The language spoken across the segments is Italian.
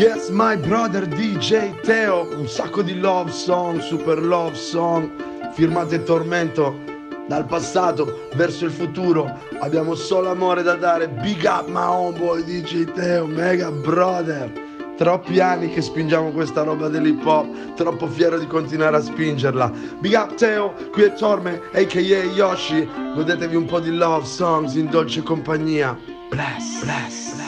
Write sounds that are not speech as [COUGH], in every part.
Yes, my brother DJ Teo, un sacco di love song, super love song, firmate tormento dal passato verso il futuro. Abbiamo solo amore da dare. Big up my homeboy DJ Teo, mega brother. Troppi anni che spingiamo questa roba dell'hip hop, troppo fiero di continuare a spingerla. Big up Teo, qui è Torme, aka Yoshi. Godetevi un po' di love songs in dolce compagnia. Bless, bless.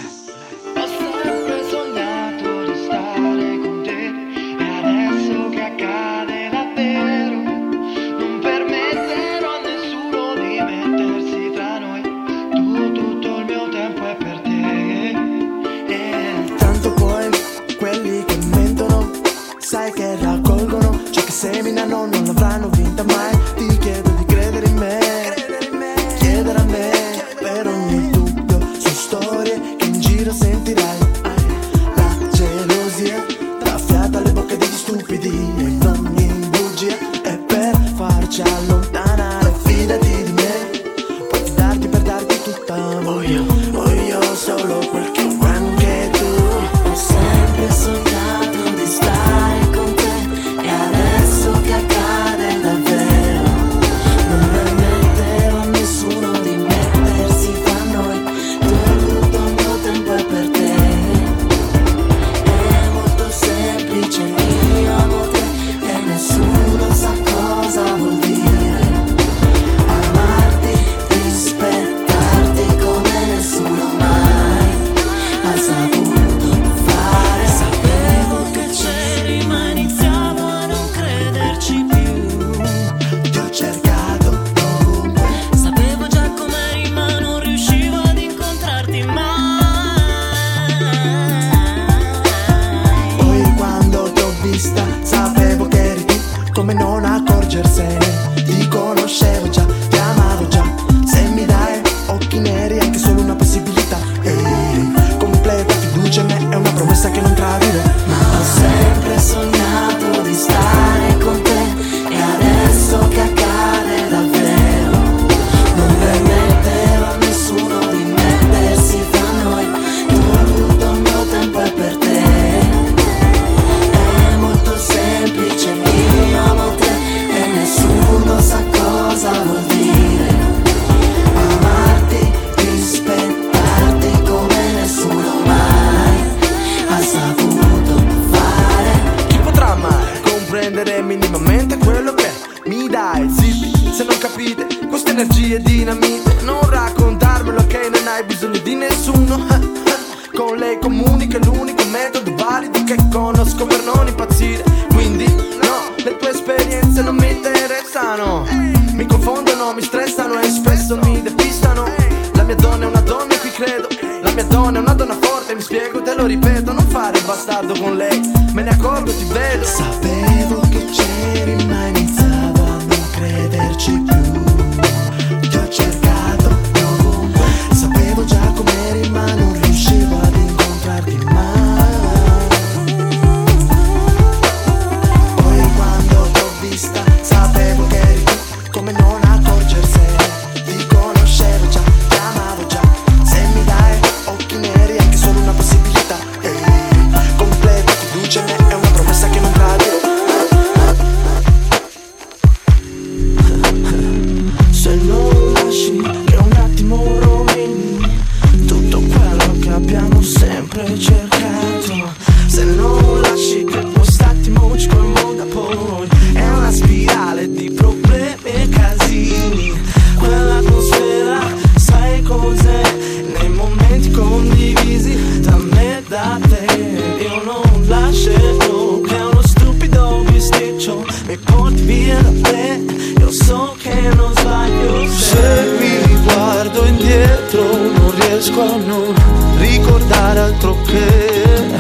riesco a non ricordare altro che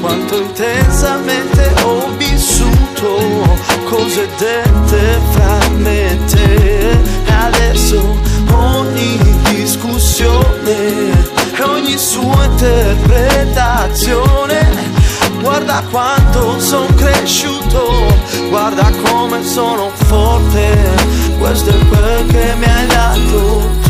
quanto intensamente ho vissuto cose dette fra me e te e adesso ogni discussione e ogni sua interpretazione guarda quanto sono cresciuto, guarda come sono forte, questo è quel che mi hai dato.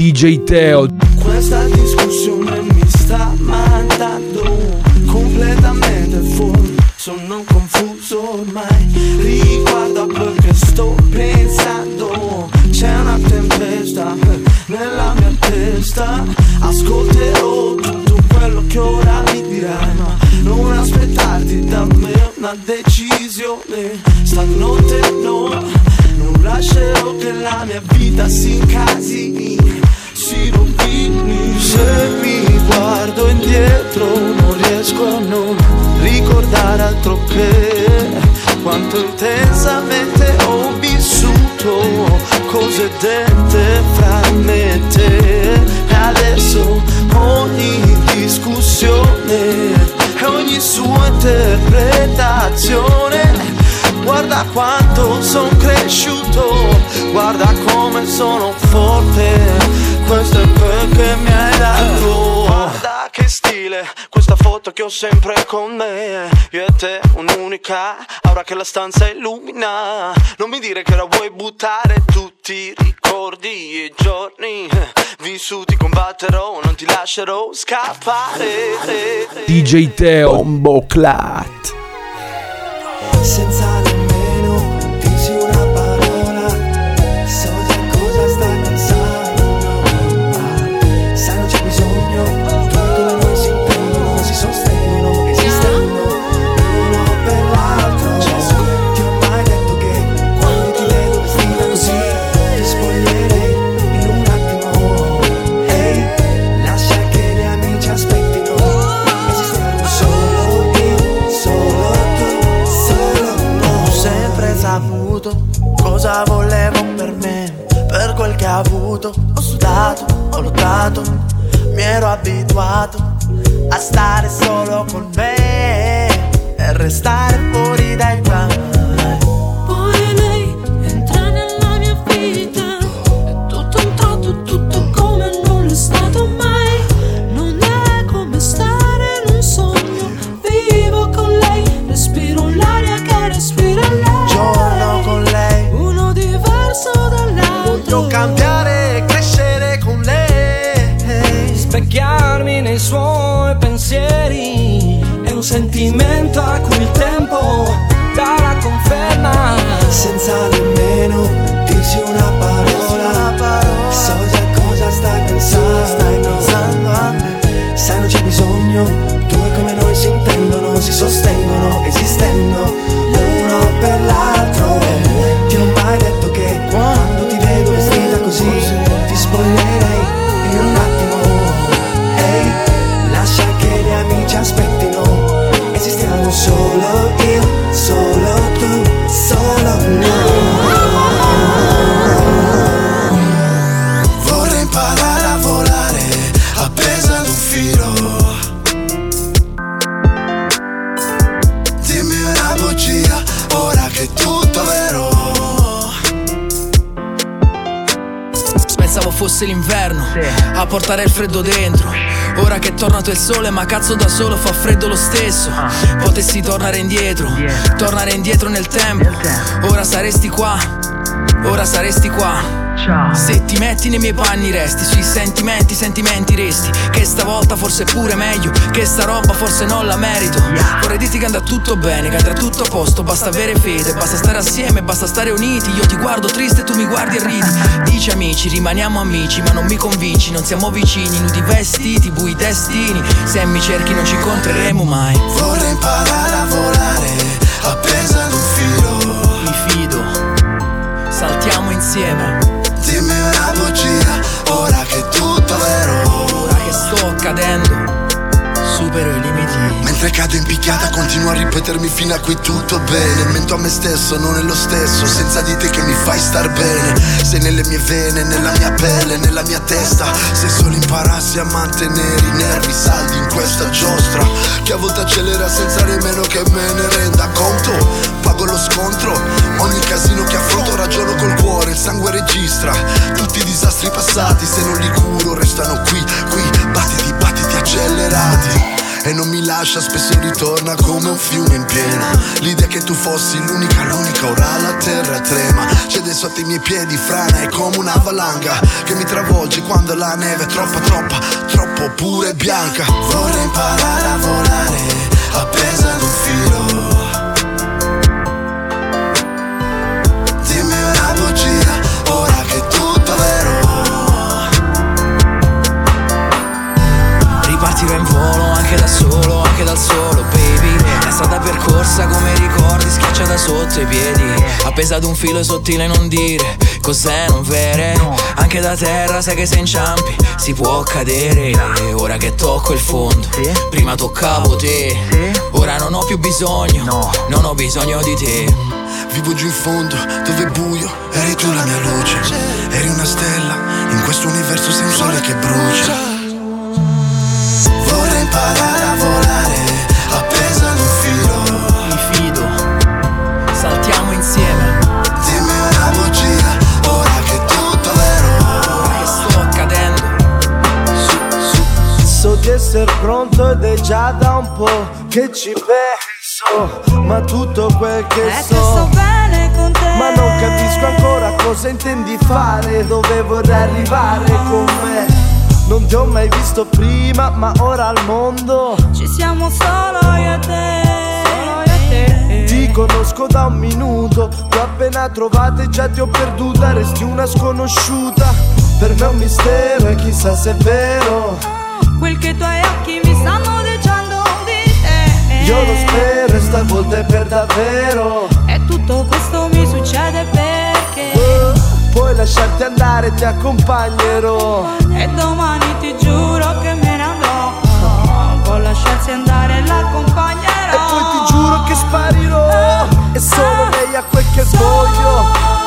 DJ Teo. Questa discussione mi sta mandando completamente fuori. Sono confuso ormai Riguardo a quel che sto pensando. C'è una tempesta nella mia testa. Ascolterò tutto quello che ora mi dirai Ma non aspettarti da me una decisione. Stanotte no Non lascerò che la mia vita si incasini Se mi guardo indietro Non riesco a non ricordare altro che Quanto intensamente ho vissuto Cose dette fra me e te. E adesso ogni discussione e ogni sua interpretazione Guarda quanto sono cresciuto, guarda come sono forte, questo è che mi hai dato. Guarda che stile, questa foto che ho sempre con me, io e te un'unica, ora che la stanza illumina. Non mi dire che ora vuoi buttare tutti i ricordi e giorni vissuti, combatterò, non ti lascerò scappare. DJ Teo. Bombo Clat. senza il sole, ma cazzo da solo fa freddo lo stesso. Potessi tornare indietro, tornare indietro nel tempo. Ora saresti qua, ora saresti qua. Se ti metti nei miei panni resti Sui sentimenti, sentimenti resti. Che stavolta forse è pure meglio Che sta roba forse non la merito. Vorrei dirti che andrà tutto bene Che andrà tutto a posto Basta avere fede Basta stare assieme Basta stare uniti. Io ti guardo triste Tu mi guardi e ridi. Dici amici Rimaniamo amici Ma non mi convinci Non siamo vicini. Nudi vestiti Bui destini Se mi cerchi non ci incontreremo mai. Vorrei imparare a volare appesa ad un filo. Mi fido. Saltiamo insieme Dimmi una bugia, ora che è tutto vero. Ora che sto cadendo Supero i limiti. Mentre cado in picchiata continuo a ripetermi fino a qui tutto bene. Mento a me stesso, non è lo stesso Senza di te che mi fai star bene. Sei nelle mie vene, nella mia pelle, nella mia testa Se solo imparassi a mantenere i nervi saldi in questa giostra. Che a volte accelera senza nemmeno che me ne renda conto. Pago lo scontro, ogni casino che affronto ragiono col cuore Il sangue registra. Tutti i disastri passati Se non li curo restano qui, qui Battiti, battiti accelerati e non mi lascia, spesso ritorna come un fiume in piena. L'idea che tu fossi l'unica, l'unica, ora la terra trema. Cede sotto i miei piedi, frana, è come una valanga che mi travolge quando la neve è troppa, troppa, troppo pure bianca. Vorrei imparare a volare, appesa ad un filo. Ripartirò in volo anche da solo, anche dal solo, baby. È stata percorsa come ricordi, schiacciata sotto i piedi. Appesa ad un filo sottile non dire cos'è non vere? Anche da terra sai che se inciampi si può cadere. E ora che tocco il fondo, prima toccavo te. Ora non ho più bisogno, non ho bisogno di te. Vivo giù in fondo, dove è buio, eri tu la mia luce. Eri una stella, in questo universo sei un sole che brucia. Vorrei imparare a volare, appesa ad un filo. Mi fido, saltiamo insieme. Dimmi una bugia, ora che è tutto vero. Ora che sto cadendo So di essere pronto ed è già da un po' che ci penso Ma tutto quel che È che so sto bene con te. Ma non capisco ancora cosa intendi fare Dove vorrai arrivare con me Non ti ho mai visto prima ma ora al mondo. Ci siamo solo io e te. Solo io e te. Ti conosco da un minuto. Ho appena trovata e già ti ho perduta. Resti una sconosciuta. Per me è un mistero e chissà se è vero. Quel che i tuoi occhi mi stanno dicendo di te. Io lo spero e stavolta è per davvero. E tutto questo mi succede Eh, Puoi lasciarti andare, ti accompagnerò. E domani ti giuro che me ne andrò. Può lasciarsi andare l'accompagnerò E poi ti giuro che sparirò. E solo lei ha quel che voglio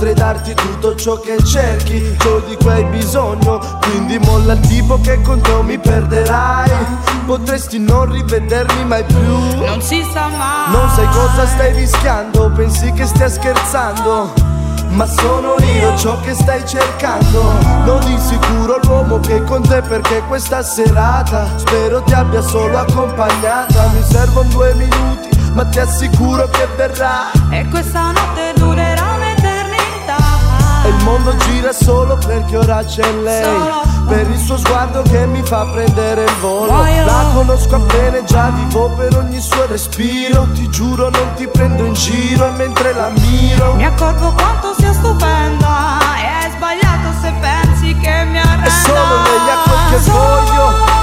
Potrei darti tutto ciò che cerchi Ciò di cui hai bisogno Quindi molla il tipo che con te mi perderai Potresti non rivedermi mai più Non si sa mai. Non sai cosa stai rischiando, pensi che stia scherzando. Ma sono io ciò che stai cercando. Non di sicuro l'uomo che è con te perché questa serata spero ti abbia solo accompagnata. Mi servono due minuti, ma ti assicuro che verrà. E questa notte. E il mondo gira solo perché ora c'è lei. Per il suo sguardo che mi fa prendere il volo. La conosco appena, già vivo per ogni suo respiro. Ti giuro, non ti prendo in giro mentre la miro. Mi accorgo quanto sia stupenda E hai sbagliato se pensi che mi arrenda E solo ha quel che voglio.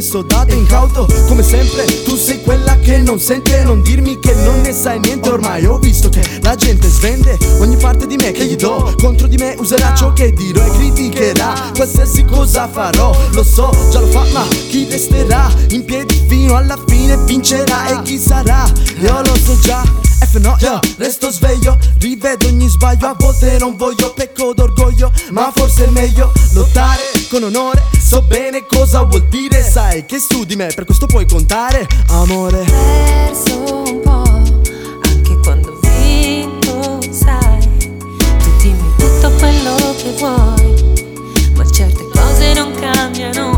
Stesso dato incauto, come sempre tu sei quella che non sente, non dirmi che non ne sai niente, ormai ho visto che la gente svende. Ogni parte di me che gli do, contro di me userà ciò che dirò e criticherà. Qualsiasi cosa farò, lo so, già lo fa, ma chi resterà in piedi fino alla fine vincerà. E chi sarà? Io lo so già. F no, io resto sveglio Rivedo ogni sbaglio, a volte non voglio Pecco d'orgoglio, ma forse è meglio Lottare con onore, so bene cosa vuol dire Sai che su di me, per questo puoi contare Amore perso un po', anche quando ho vinto, sai. Tu dimmi tutto quello che vuoi, ma certe cose non cambiano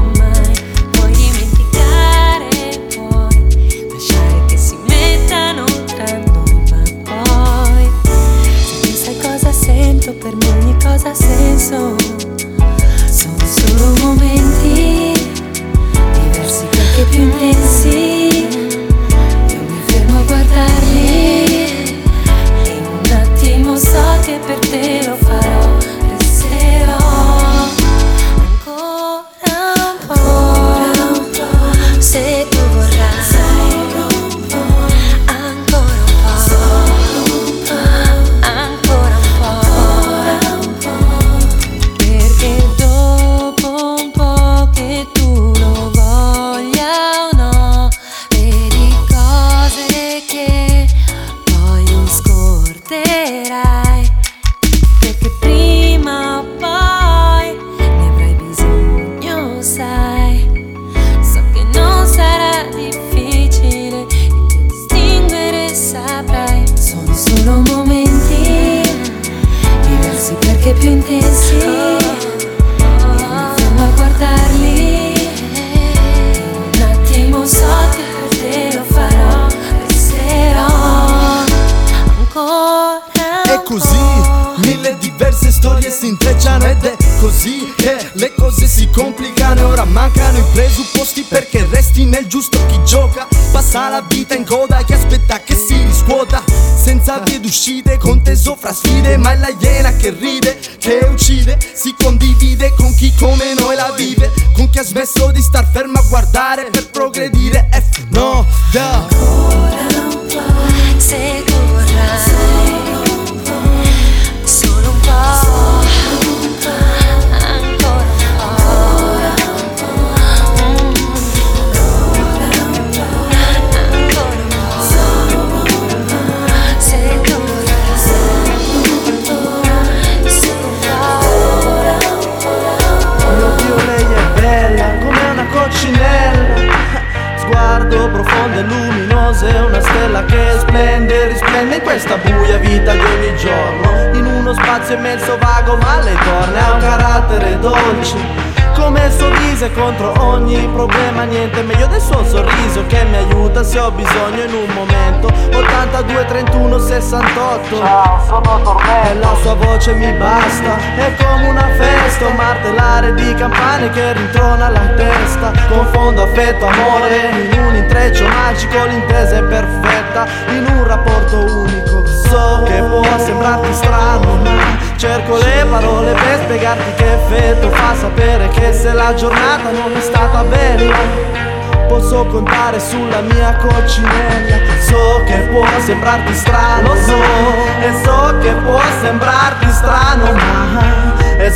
senso, per me ogni cosa ha senso. Sono solo momenti diversi che più intensi. Io mi fermo a guardarli e in un attimo so che per te lo faccio.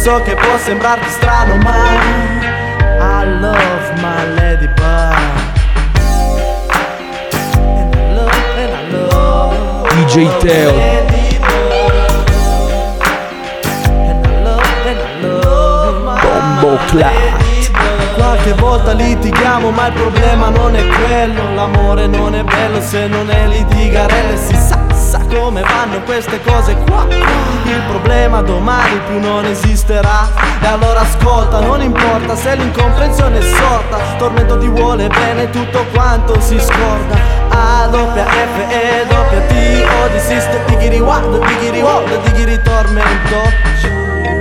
So che può sembrarti strano, ma I love my ladybug And I love, and I love DJ Teo. my And I love, and I love my Bombo Clat. Qualche volta litighiamo ma il problema non è quello L'amore non è bello se non è litigarelle Si come vanno queste cose qua. Il problema domani più non esisterà. E allora ascolta, non importa se l'incomprensione è sorta. Tormento ti vuole bene tutto quanto si scorda. A doppia F E doppia T O di sister digiri what, digiri what, digiri tormento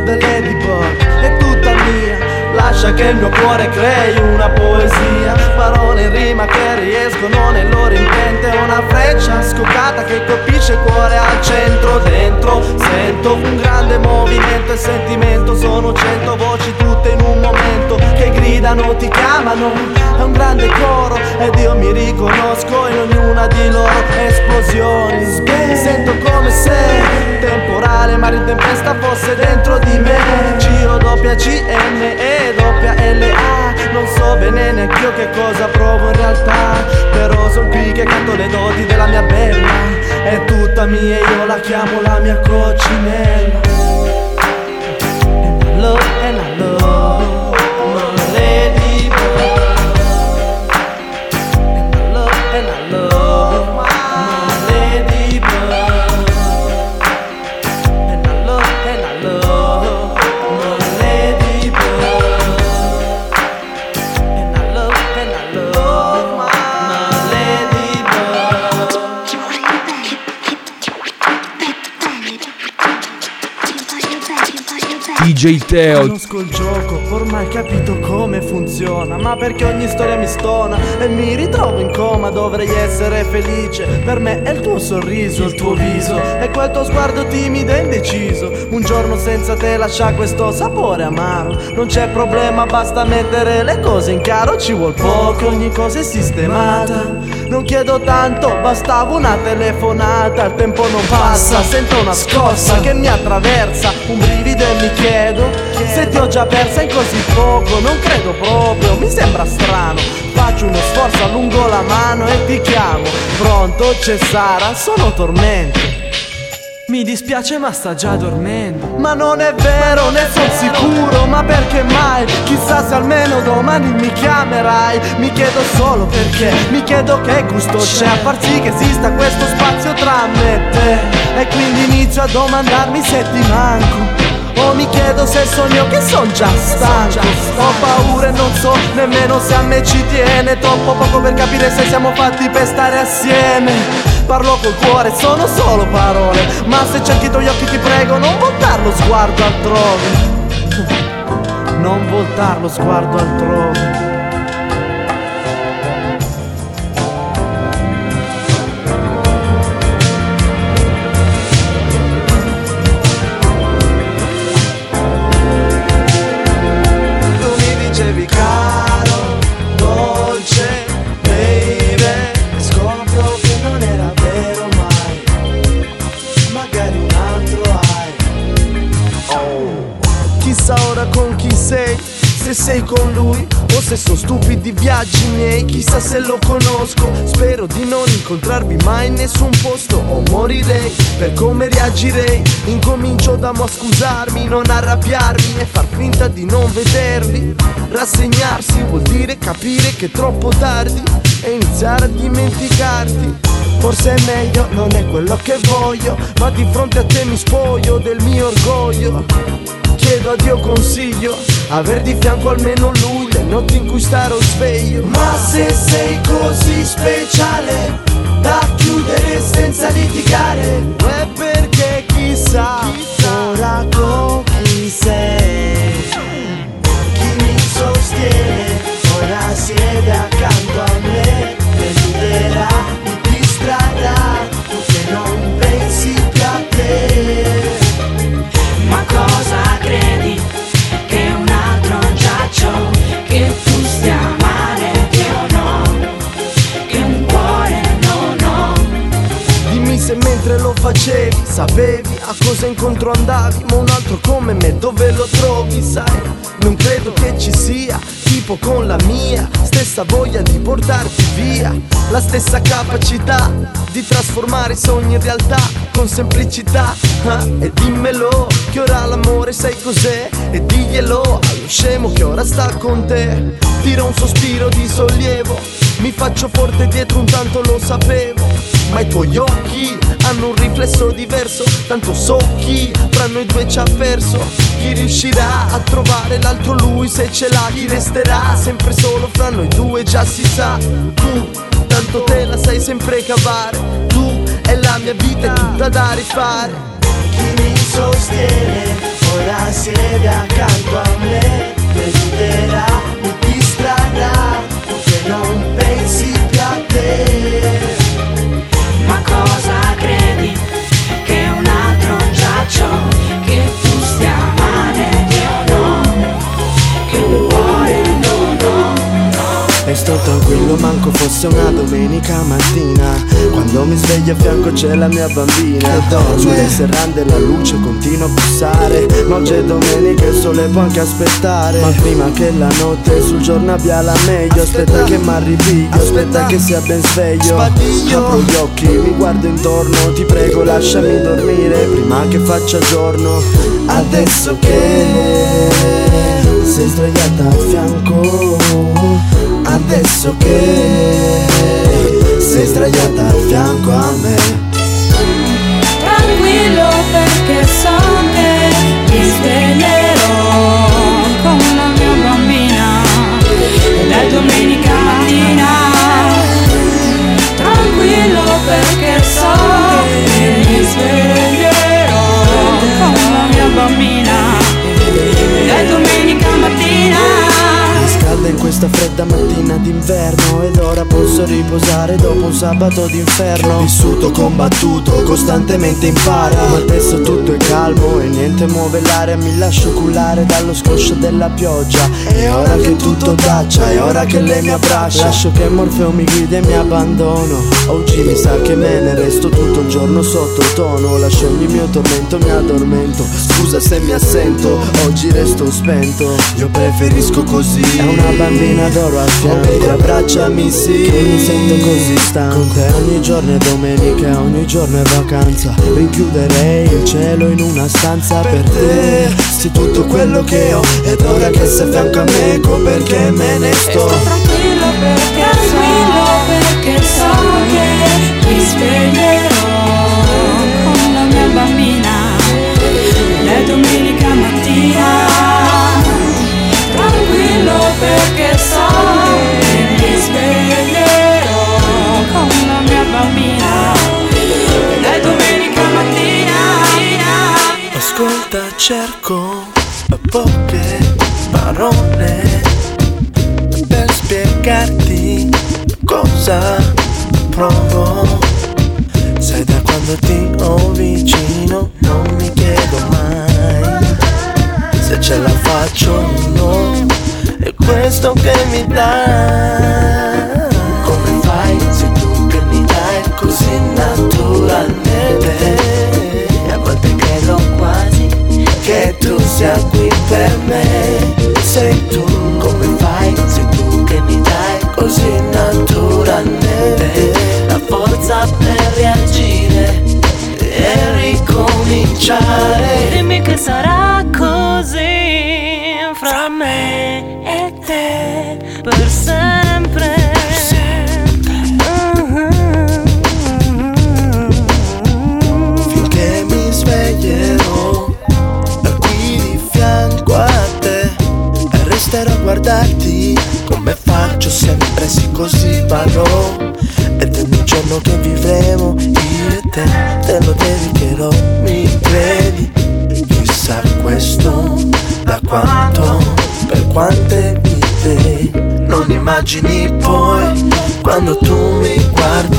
The Lascia che il mio cuore crei una poesia. Parole in rima che riescono nel loro intento. Una freccia scoccata che colpisce il cuore al centro. Dentro sento un grande movimento e sentimento Sono cento voci tutte in un momento. Che gridano, ti chiamano. È un grande coro ed io mi riconosco in ognuna di loro esplosioni. Sento come se temporale mare in tempesta fosse dentro di me. Giro doppia C N E doppia L A. Non so bene neanche io che cosa provo in realtà Però son qui che canto le doti della mia bella. È tutta mia e io la chiamo la mia coccinella DJ Teo. Conosco il gioco, ormai capito come funziona Ma perché ogni storia mi stona e mi ritrovo in coma Dovrei essere felice, per me è il tuo sorriso, il tuo viso E quel tuo sguardo timido e indeciso. Un giorno senza te lascia questo sapore amaro. Non c'è problema, basta mettere le cose in chiaro Ci vuol poco, ogni cosa è sistemata Non chiedo tanto, bastava una telefonata Il tempo non passa, sento una scossa che mi attraversa Un brivido e mi chiedo Se ti ho già persa in così poco Non credo proprio, mi sembra strano Faccio uno sforzo, allungo la mano e ti chiamo Pronto, c'è Sara, sono tormento mi dispiace ma sta già dormendo. Ma non è vero, ne sono sicuro Ma perché mai? Chissà se almeno domani mi chiamerai. Mi chiedo solo perché Mi chiedo che gusto c'è A far sì che esista questo spazio tra me e te. E quindi inizio a domandarmi se ti manco o mi chiedo se sogno che son già stanco Ho paura e non so nemmeno se a me ci tiene. Troppo poco per capire se siamo fatti per stare assieme. Parlo col cuore, sono solo parole. Ma se cerchi tuoi occhi ti prego non voltar lo sguardo altrove. Non voltar lo sguardo altrove Chissà se lo conosco. Spero di non incontrarvi mai in nessun posto O morirei. Per come reagirei? Incomincio da mo' a scusarmi, non arrabbiarmi E far finta di non vedervi Rassegnarsi vuol dire capire che è troppo tardi E iniziare a dimenticarti. Forse è meglio, non è quello che voglio Ma di fronte a te mi spoglio del mio orgoglio Chiedo a Dio consiglio Aver di fianco almeno lui Le notti in cui starò sveglio. Ma se sei così speciale Da chiudere senza litigare sogni in realtà Con semplicità ah, E dimmelo che ora l'amore sai cos'è? E diglielo allo scemo che ora sta con te. Tira un sospiro di sollievo Mi faccio forte dietro un tanto lo sapevo. Ma i tuoi occhi hanno un riflesso diverso Tanto so chi fra noi due ci ha perso. Chi riuscirà a trovare l'altro lui se ce l'ha Chi resterà sempre solo fra noi due già si sa. Tu tanto te la sai sempre cavare. Tu è la mia vita è tutta da rifare. Chi mi sostiene ora siede accanto a me. Mi mi distrarrà che non pensi più a te sto tranquillo manco fosse una domenica mattina. Quando mi sveglio a fianco c'è la mia bambina. Sulle serrande la luce continua a bussare. Ma oggi è domenica e il sole può anche aspettare. Ma prima che la notte sul giorno abbia la meglio. Aspetta che mi arriviglio, aspetta. che sia ben sveglio. Apro gli occhi, mi guardo intorno. Ti prego lasciami dormire prima che faccia giorno. Adesso che sei sdraiata a fianco Adesso che sei sdraiata a fianco a me. Tranquillo perché so in questa fredda mattina d'inverno Ed ora posso riposare dopo un sabato d'inferno. Vissuto, combattuto, costantemente imparo Ma adesso tutto è calmo e niente muove l'aria. Mi lascio cullare dallo scoscio della pioggia. È ora che tutto taccia, è ora che lei mi abbraccia. Lascio che Morfeo mi guida e mi abbandono. Oggi mi sa che me ne resto tutto il giorno sotto tono. Lascio ogni mio tormento, mi addormento. Scusa se mi assento, oggi resto spento. Io preferisco così bambina d'oro al fianco. Abbracciami sì Che mi sento così stanco. Ogni giorno è domenica, ogni giorno è vacanza. Rinchiuderei il cielo in una stanza per te. Sei tutto quello che ho. Ed ora che sei fianco a me ecco perché me ne sto Tranquillo perché tranquillo perché so che mi sveglierò con la mia bambina. È domenica mattina. Tranquillo perché so che mi sveglierò con la mia bambina è domenica mattina. Ascolta, cerco poche parole per spiegarti cosa provo. Sai da quando ti ho vicino non mi chiedo mai se ce la faccio o no. Questo che mi dà. Come fai se tu che mi dai così naturalmente? E a volte credo quasi che tu sia qui per me sei tu come fai, sei tu che mi dai così naturalmente la forza per reagire e ricominciare. Dimmi che sarà guardarti come faccio sempre se così parlo. Ed è un giorno che vivremo io e te te lo dedicherò mi credi? Chissà questo da quanto per quante vite. Non immagini poi quando tu mi guardi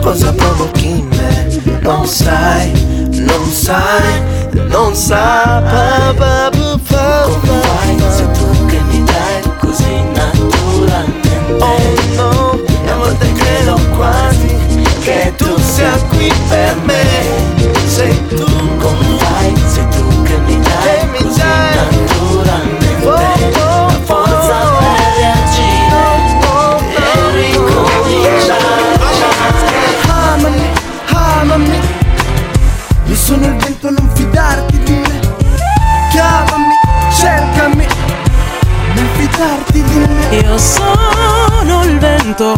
cosa provochi in me? Non sai non sai non sai come fai così naturalmente. Oh no. E a volte credo quasi che tu sia qui per me Io sono il vento,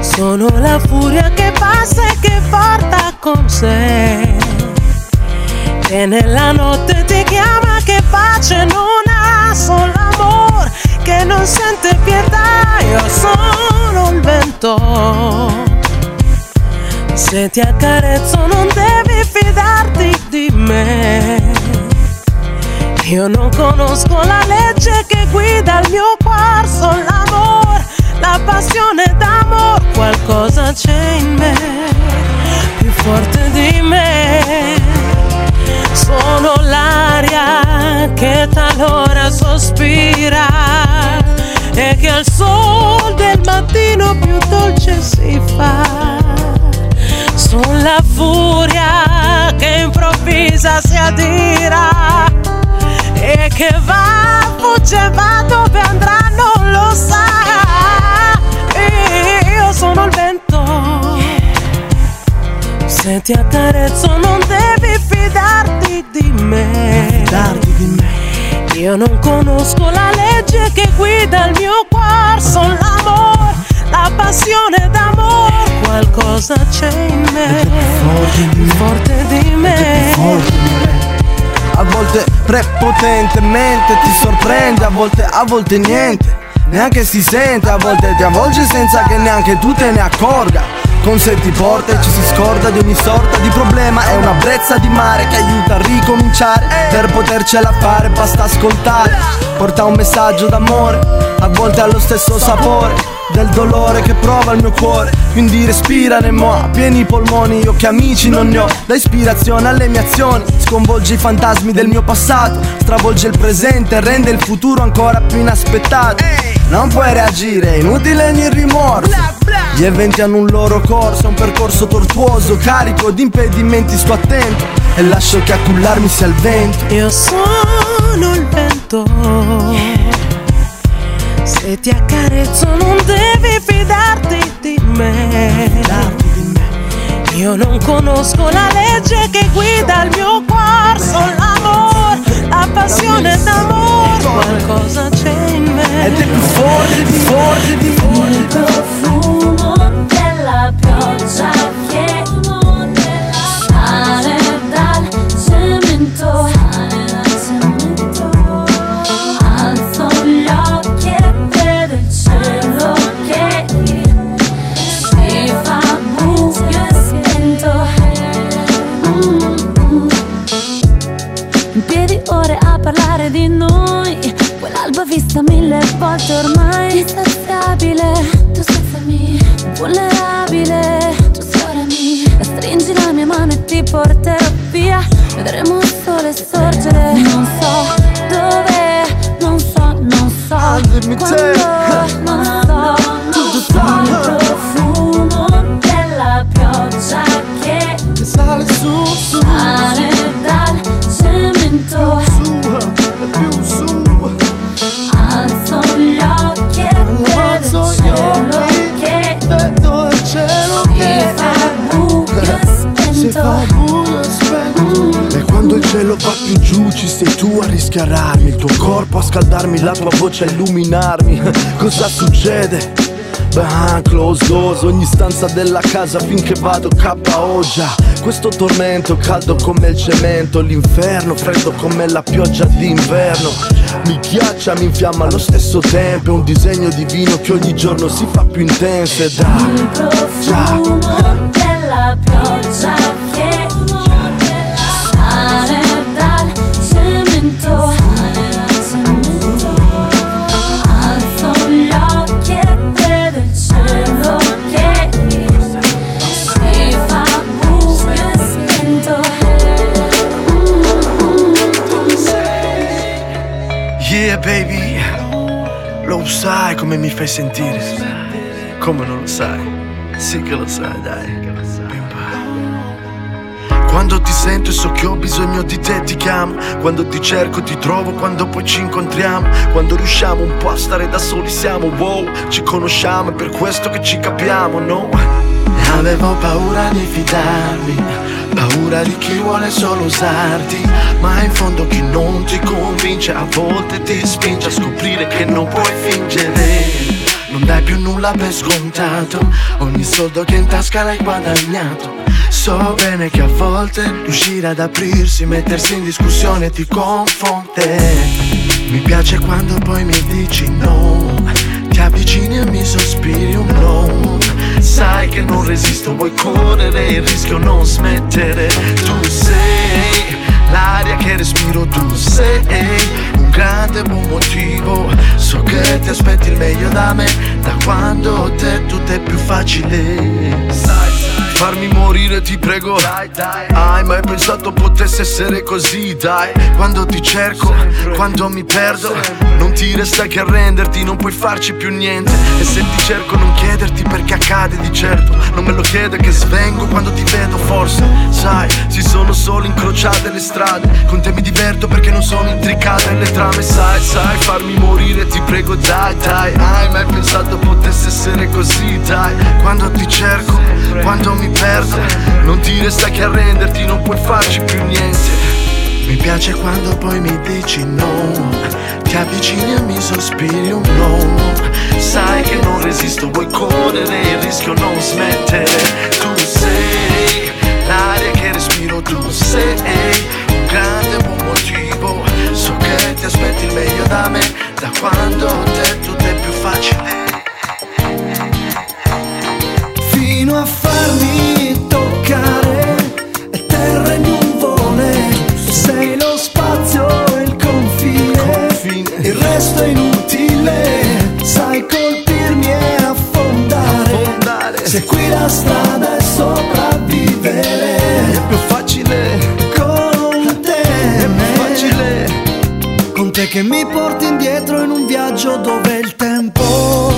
sono la furia che passa e che porta con sé. Che nella notte ti chiama, che pace non ha, solo amor, che non sente pietà. Io sono il vento. Se ti accarezzo non devi fidarti di me. Io non conosco la legge che guida il mio cuore, l'amore, la passione d'amore, qualcosa c'è in me, più forte di me. Sono l'aria che talora sospira e che al sol del mattino più dolce si fa. Sono la furia che improvvisa si adira e che va, fugge, va dove andrà non lo sa. Io sono il vento, se ti accarezzo non devi fidarti di me. Io non conosco la legge che guida il mio cuore, sono l'amore, la passione d'amore, qualcosa c'è in me, forte di me. A volte prepotentemente ti sorprende, a volte, a volte niente. Neanche si sente, a volte ti avvolge senza che neanche tu te ne accorga. Con sé ti porta e ci si scorda di ogni sorta di problema. È una brezza di mare che aiuta a ricominciare. Per potercela fare basta ascoltare. Porta un messaggio d'amore, a volte ha lo stesso sapore del dolore che prova il mio cuore. Quindi respira nel mo' a pieni polmoni Io che amici non ne ho. Da ispirazione alle mie azioni Sconvolge i fantasmi del mio passato. Stravolge il presente e rende il futuro ancora più inaspettato. Non puoi reagire, è inutile ogni rimorso. Gli eventi hanno un loro corso Un percorso tortuoso, carico di impedimenti Sto attento. E lascio che a cullarmi sia il vento. Io sono il vento. Se ti accarezzo non devi fidarti di me. Io non conosco la legge che guida il mio cuore, solo l'amore, la passione d'amore, qualcosa c'è in me. Ed è più forte, più forte, più forte Il profumo della pioggia che di noi. Quell'alba vista mille volte ormai. Insaziabile, tu me. Vulnerabile, tu sfiorami stringi la mia mano e ti porterò via. Vedremo il sole sorgere. Non so dove, non so, non so Quando, non tu a rischiararmi, il tuo corpo a scaldarmi, la tua voce a illuminarmi. [LAUGHS] Cosa succede? Beh, close doors, ogni stanza della casa finché vado KO già. Questo tormento caldo come il cemento L'inferno freddo come la pioggia d'inverno. Mi ghiaccia, mi infiamma allo stesso tempo. È un disegno divino che ogni giorno si fa più intenso. E Il profumo della pioggia Yeah baby Lo sai come mi fai sentire Come non lo sai Sì che lo sai dai Quando ti sento e so che ho bisogno di te ti chiamo. Quando ti cerco ti trovo Quando poi ci incontriamo. Quando riusciamo un po' a stare da soli siamo Wow, ci conosciamo è per questo che ci capiamo, no? Avevo paura di fidarmi Paura di chi vuole solo usarti. Ma in fondo chi non ti convince A volte ti spinge a scoprire che non puoi fingere. Non dai più nulla per scontato Ogni soldo che in tasca l'hai guadagnato So bene che a volte riuscire ad aprirsi, mettersi in discussione ti confonde. Mi piace quando poi mi dici no. Ti avvicini e mi sospiri un no. Sai che non resisto, vuoi correre il rischio non smettere. Tu sei l'aria che respiro, tu sei un grande buon motivo. So che ti aspetti il meglio da me Da quando te tutto è più facile Farmi morire ti prego. Hai mai pensato potesse essere così? Dai Quando ti cerco, quando mi perdo Non ti resta che arrenderti, non puoi farci più niente. E se ti cerco non chiederti perché accade di certo. Non me lo chiedo che svengo quando ti vedo forse. Sai, si sono solo incrociate le strade. Con te mi diverto perché non sono intricate le trame. Sai, sai, farmi morire ti prego dai, dai. Hai mai pensato potesse essere così? Dai Quando ti cerco, quando mi perdo Non ti resta che arrenderti, non puoi farci più niente. Mi piace quando poi mi dici no. Ti avvicini e mi sospiri un no. Sai che non resisto, vuoi correre il rischio non smettere. Tu sei l'aria che respiro, tu sei un grande buon motivo. So che ti aspetti il meglio da me. Da quando ho te tutto è più facile. Fino a il resto è inutile sai colpirmi e affondare. Se qui la strada è sopravvivere è più facile. con te è più facile. Con te che mi porti indietro in un viaggio dove il tempo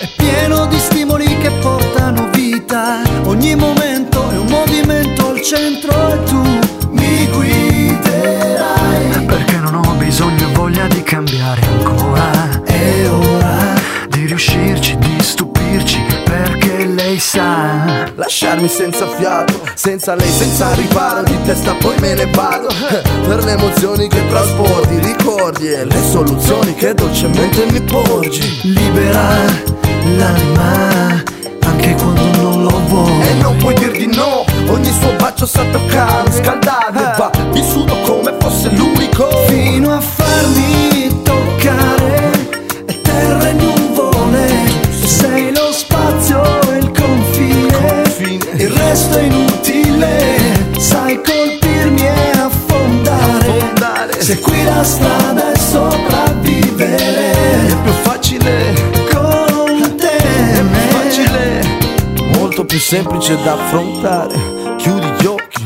è pieno di stimoli che portano vita. Ogni momento è un movimento al centro e tu mi guiderai. Voglia di cambiare ancora. E ora Di riuscirci, di stupirci Perché lei sa. Lasciarmi senza fiato, senza lei, senza riparo Di testa poi me ne vado. Per le emozioni che trasporti, ricordi E le soluzioni che dolcemente mi porgi. Libera l'anima anche quando non lo vuoi. E non puoi dir di no Ogni suo bacio sa toccare, scaldarmi E va vissuto come fosse l'unico Fino a farmi toccare è terra e nuvole. Sei lo spazio e il confine. Il resto è inutile. Sai colpirmi e affondare. Se qui la strada è sopravvivere. È più facile Con te facile, molto più semplice da affrontare.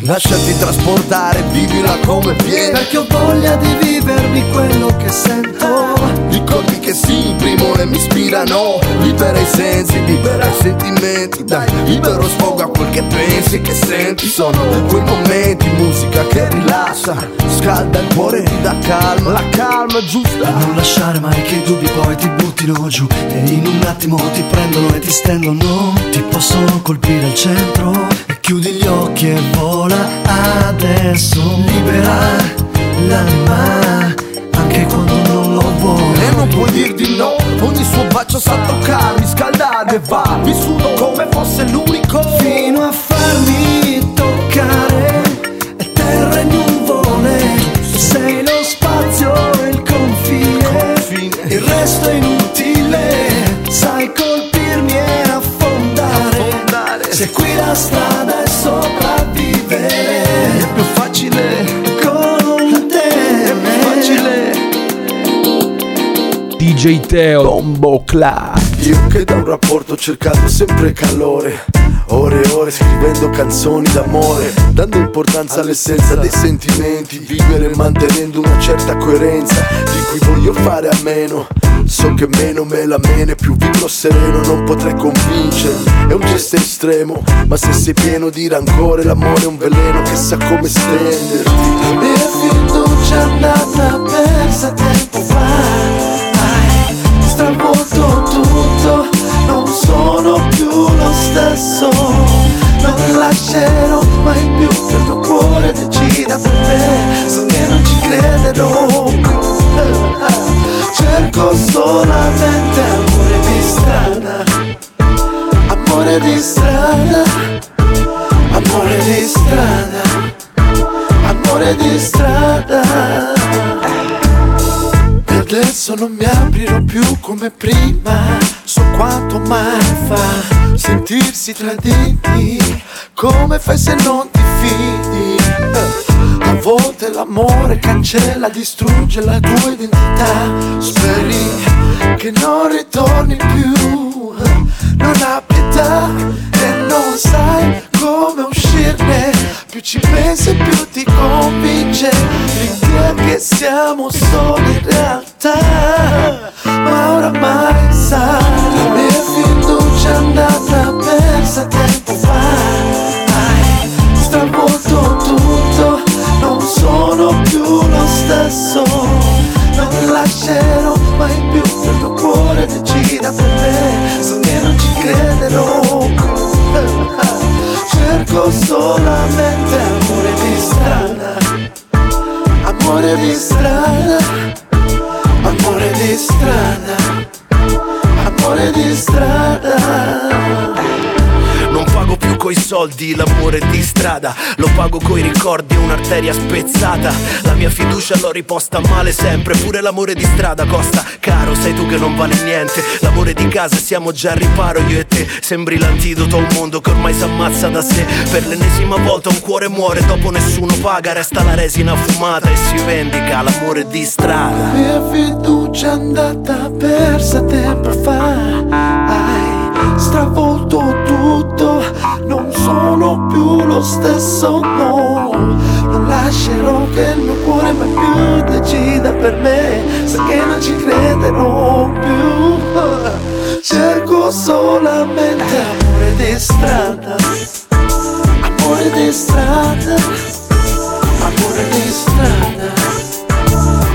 Lasciati trasportare, vivila come viene. Perché ho voglia di vivermi quello che sento. Ricordi che si imprimono e mi ispirano. Libera i sensi, libera i sentimenti. Dai, libero sfogo a quel che pensi e che senti. Sono quei momenti, musica che rilassa. Scalda il cuore e ti dà calma. La calma giusta. Non lasciare mai che i dubbi poi ti buttino giù E in un attimo ti prendono e ti stendono Ti possono colpire al centro Chiudi gli occhi e vola adesso Libera l'anima anche quando non lo vuoi E non puoi dir di no Ogni suo bacio sa toccarmi, scaldarmi e va Vissuto come fosse l'unico. Fino a farmi toccare terra e nuvole Sei lo spazio e il confine Il resto è inutile. Sai colpirmi e affondare. Se qui la strada facile con te È facile. DJ Teo. Bombo Club Io che da un rapporto ho cercato sempre calore Ore e ore scrivendo canzoni d'amore Dando importanza all'essenza dei sentimenti Vivere mantenendo una certa coerenza Di cui voglio fare a meno So che meno me la mene Più vivo sereno non potrei convincermi È un gesto estremo Ma se sei pieno di rancore L'amore è un veleno che sa come stenderti. Mia fiducia andata persa tempo fa Hai stravolto tutto. Non sono più lo stesso Non lascerò mai più che il mio cuore decida per me. So che non ci crederò Cerco solamente amore di strada. Amore di strada. Amore di strada. Amore di strada. E adesso non mi aprirò più come prima. So quanto male fa sentirsi traditi Come fai se non ti fidi volte l'amore cancella, distrugge la tua identità. Speri che non ritorni più Non ha pietà e non sai come uscirne. Più ci pensi più ti convince L'idea che siamo soli in realtà. Ma oramai sai cuore decida per me So che non ci crederò. [LAUGHS] Cerco solamente amore di strada Amore di strada Amore di strada Amore di strada coi soldi l'amore di strada. Lo pago coi ricordi un'arteria spezzata. La mia fiducia l'ho riposta male sempre Pure l'amore di strada costa caro. Sei tu che non vale niente. L'amore di casa siamo già al riparo io e te. Sembri l'antidoto a un mondo che ormai s'ammazza da sé. Per l'ennesima volta un cuore muore Dopo nessuno paga. Resta la resina fumata e si vendica L'amore di strada. Mia fiducia è andata persa tempo fa più lo stesso, no. Non lascerò che il mio cuore mai più decida per me. Sai che non ci crederò più. Cerco solamente amore di strada. Amore di strada. Amore di strada.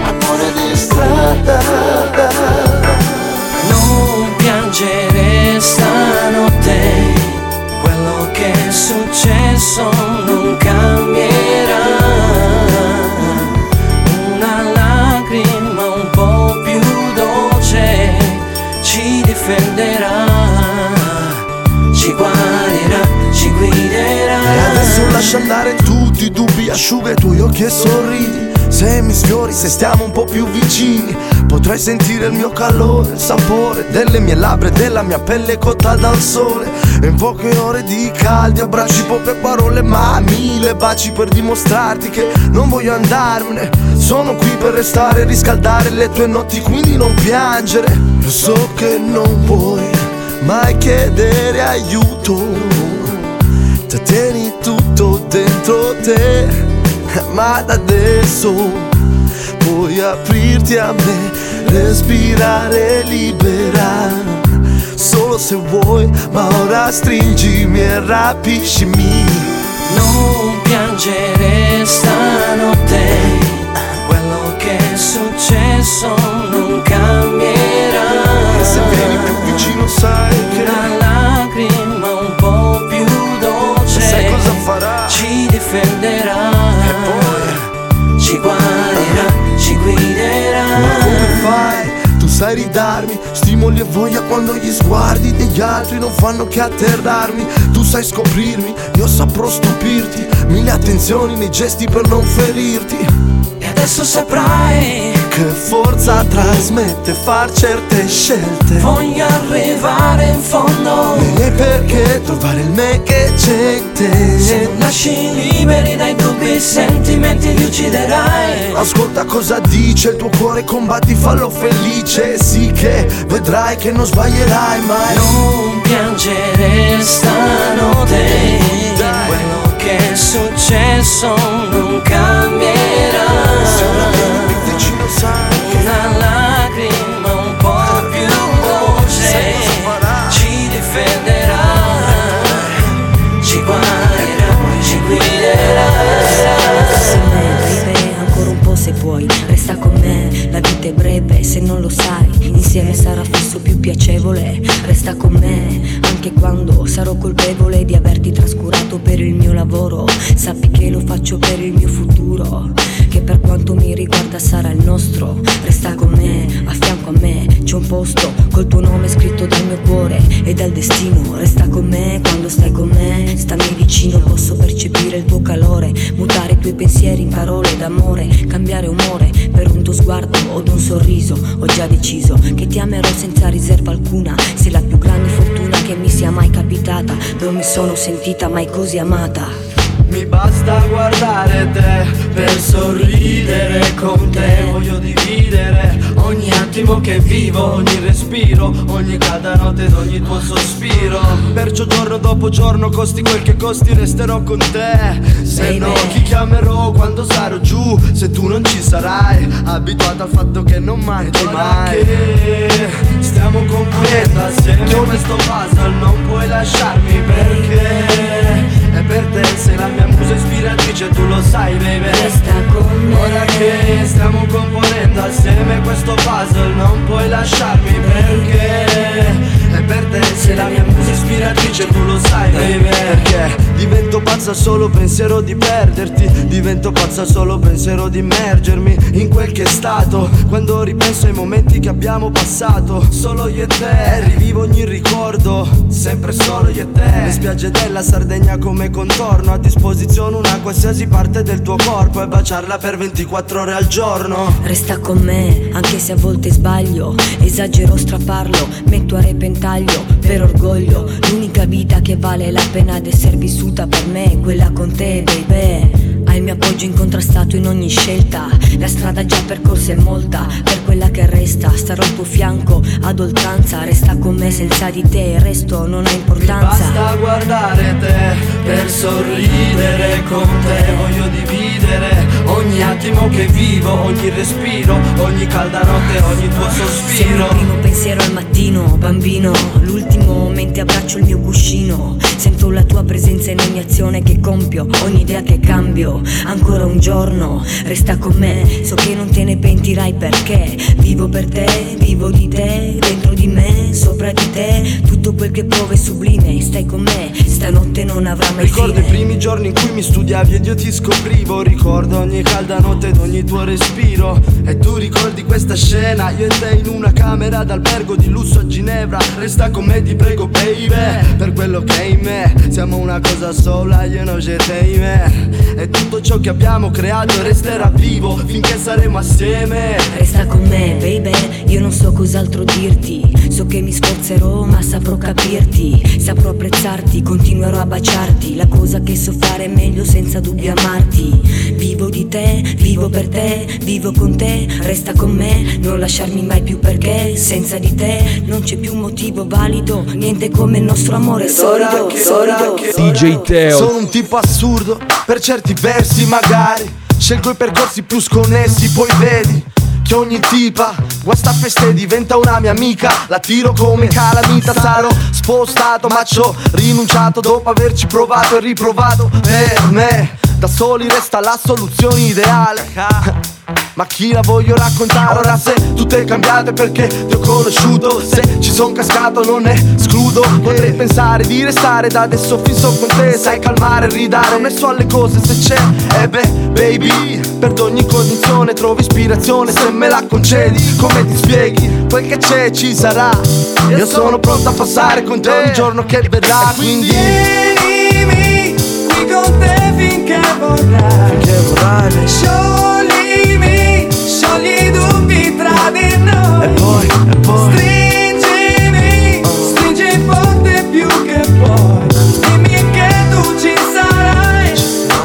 Amore di strada. Non piangere stanotte, quello che è successo non cambierà. Una lacrima un po' più dolce ci difenderà, ci guarirà, ci guiderà. Adesso lascia andare tutti i dubbi Asciuga i tuoi occhi e sorridi Se mi sfiori, se stiamo un po' più vicini Potrai sentire il mio calore, il sapore Delle mie labbra e della mia pelle cotta dal sole. E in poche ore di caldi abbracci, poche parole Ma mille baci per dimostrarti che non voglio andarmene. Sono qui per restare e riscaldare le tue notti Quindi non piangere. Io so che non puoi mai chiedere aiuto. Te tieni tutto dentro te, ma da adesso aprirti a me, respirare libera. Solo se vuoi, ma ora stringimi e rapiscimi. Non piangere stanotte, quello che è successo non cambierà. E se vieni più vicino sai che Una lacrima un po' più dolce sai cosa sai ridarmi Stimoli e voglia quando gli sguardi degli altri non fanno che atterrarmi. Tu sai scoprirmi, io saprò stupirti. Mille attenzioni nei gesti per non ferirti. E adesso saprai Che forza trasmette far certe scelte. Voglio arrivare in fondo. E perché trovare il me che c'è in te Se non lasci liberi dai dubbi sentimenti li ucciderai. Ascolta cosa dice il tuo cuore, combatti, fallo felice. Sì che vedrai che non sbaglierai mai. Non piangere stanotte. Quello che è successo non cambierà Vicino sai che Una lacrima un po' più voce Ci difenderà Ci guarirà, ci guiderà. Baby, ancora un po' se puoi Resta con me, la vita è breve Se non lo sai, insieme sarà fisso più piacevole. Resta con me, anche quando sarò colpevole Di averti trascurato per il mio lavoro. Sappi che lo faccio per il mio futuro Che per quanto mi riguarda sarà il nostro. Resta con me, a fianco a me C'è un posto col tuo nome scritto dal mio cuore E dal destino. Resta con me quando stai con me Stammi vicino, posso percepire il tuo calore Mutare i tuoi pensieri in parole d'amore Cambiare umore per un tuo sguardo o un sorriso Ho già deciso che ti amerò senza riserva alcuna. Sei la più grande fortuna che mi sia mai capitata. Non mi sono sentita mai così amata Mi basta guardare te per sorridere con te. Voglio dividere ogni attimo che vivo, ogni respiro Ogni calda notte ed ogni tuo sospiro. Perciò giorno dopo giorno, costi quel che costi, resterò con te. Se no chi chiamerò quando sarò giù? Se tu non ci sarai, abituato al fatto che non manchi mai. che stiamo componendo assieme questo puzzle Non puoi lasciarmi perché è per te sei la mia musa ispiratrice, tu lo sai baby. Resta con me. Ora che stiamo componendo assieme questo puzzle Non puoi lasciarmi perché è per te sei la mia musa ispiratrice, tu lo sai. Baby. Perché? Divento pazza solo pensiero di perderti. Divento pazza solo pensiero di immergermi in quel che è stato. Quando ripenso ai momenti che abbiamo passato Solo io e te, rivivo ogni ricordo Sempre solo io e te. Le spiagge della Sardegna come contorno. A disposizione una qualsiasi parte del tuo corpo E baciarla per 24 ore al giorno. Resta con me, anche se a volte sbaglio. Esagero straparlo, metto a repentaglio Per orgoglio, l'unica vita che vale la pena di essere vissuta per me è quella con te, baby hai il mio appoggio incontrastato in ogni scelta. La strada già percorsa è molta Per quella che resta. Starò al tuo fianco ad oltranza. Resta con me senza di te Il resto non ha importanza. Basta guardare te per sorridere con te. Voglio dividere ogni attimo che vivo Ogni respiro, ogni calda notte, ogni tuo Sei il sospiro primo pensiero al mattino, bambino. L'ultimo mentre abbraccio il mio cuscino. Sento la tua presenza in ogni azione che compio Ogni idea che cambio. Ancora un giorno, resta con me So che non te ne pentirai perché. Vivo per te, vivo di te Dentro di me, sopra di te. Tutto quel che provo è sublime Stai con me, stanotte non avrà mai Ricordo i fine. primi giorni in cui mi studiavi ed io ti scoprivo. Ricordo ogni calda notte ed ogni tuo respiro. E tu ricordi questa scena? Io e te in una camera d'albergo di lusso a Ginevra. Resta con me ti prego baby. Per quello che è in me Siamo una cosa sola, io non c'è te in me E tutto ciò che abbiamo creato resterà vivo Finché saremo assieme. Resta con me, baby, io non so cos'altro dirti. So che mi sforzerò ma saprò capirti. Saprò apprezzarti, continuerò a baciarti. La cosa che so fare è meglio senza dubbio amarti. Vivo di te, vivo per te, vivo con te. Resta con me, non lasciarmi mai più perché. Senza di te non c'è più motivo valido. Niente come il nostro amore solido, solido. DJ Teo. Sono un tipo assurdo, per certi versi magari. Scelgo i percorsi più sconnessi, poi vedi che ogni tipa guasta a feste diventa una mia amica. La tiro come calamita, sarò spostato Ma ci ho rinunciato dopo averci provato e riprovato Per me, da soli resta la soluzione ideale Ma chi la voglio raccontare? Ora se tutto è cambiato perché ti ho conosciuto. Se ci son cascato non escludo. Potrei pensare di restare da adesso fisso con te. Sai calmare ridare Ho messo alle cose se c'è. E beh baby Per ogni condizione trovi ispirazione. Se me la concedi come ti spieghi? Quel che c'è ci sarà. Io sono pronto a passare con te ogni giorno che verrà. Quindi Tienimi qui con te finché vorrai. Finché vorrai Scioglimi, sciogli i dubbi tra di noi. E poi, e poi? Stringimi, stringi forte più che puoi. Dimmi che tu ci sarai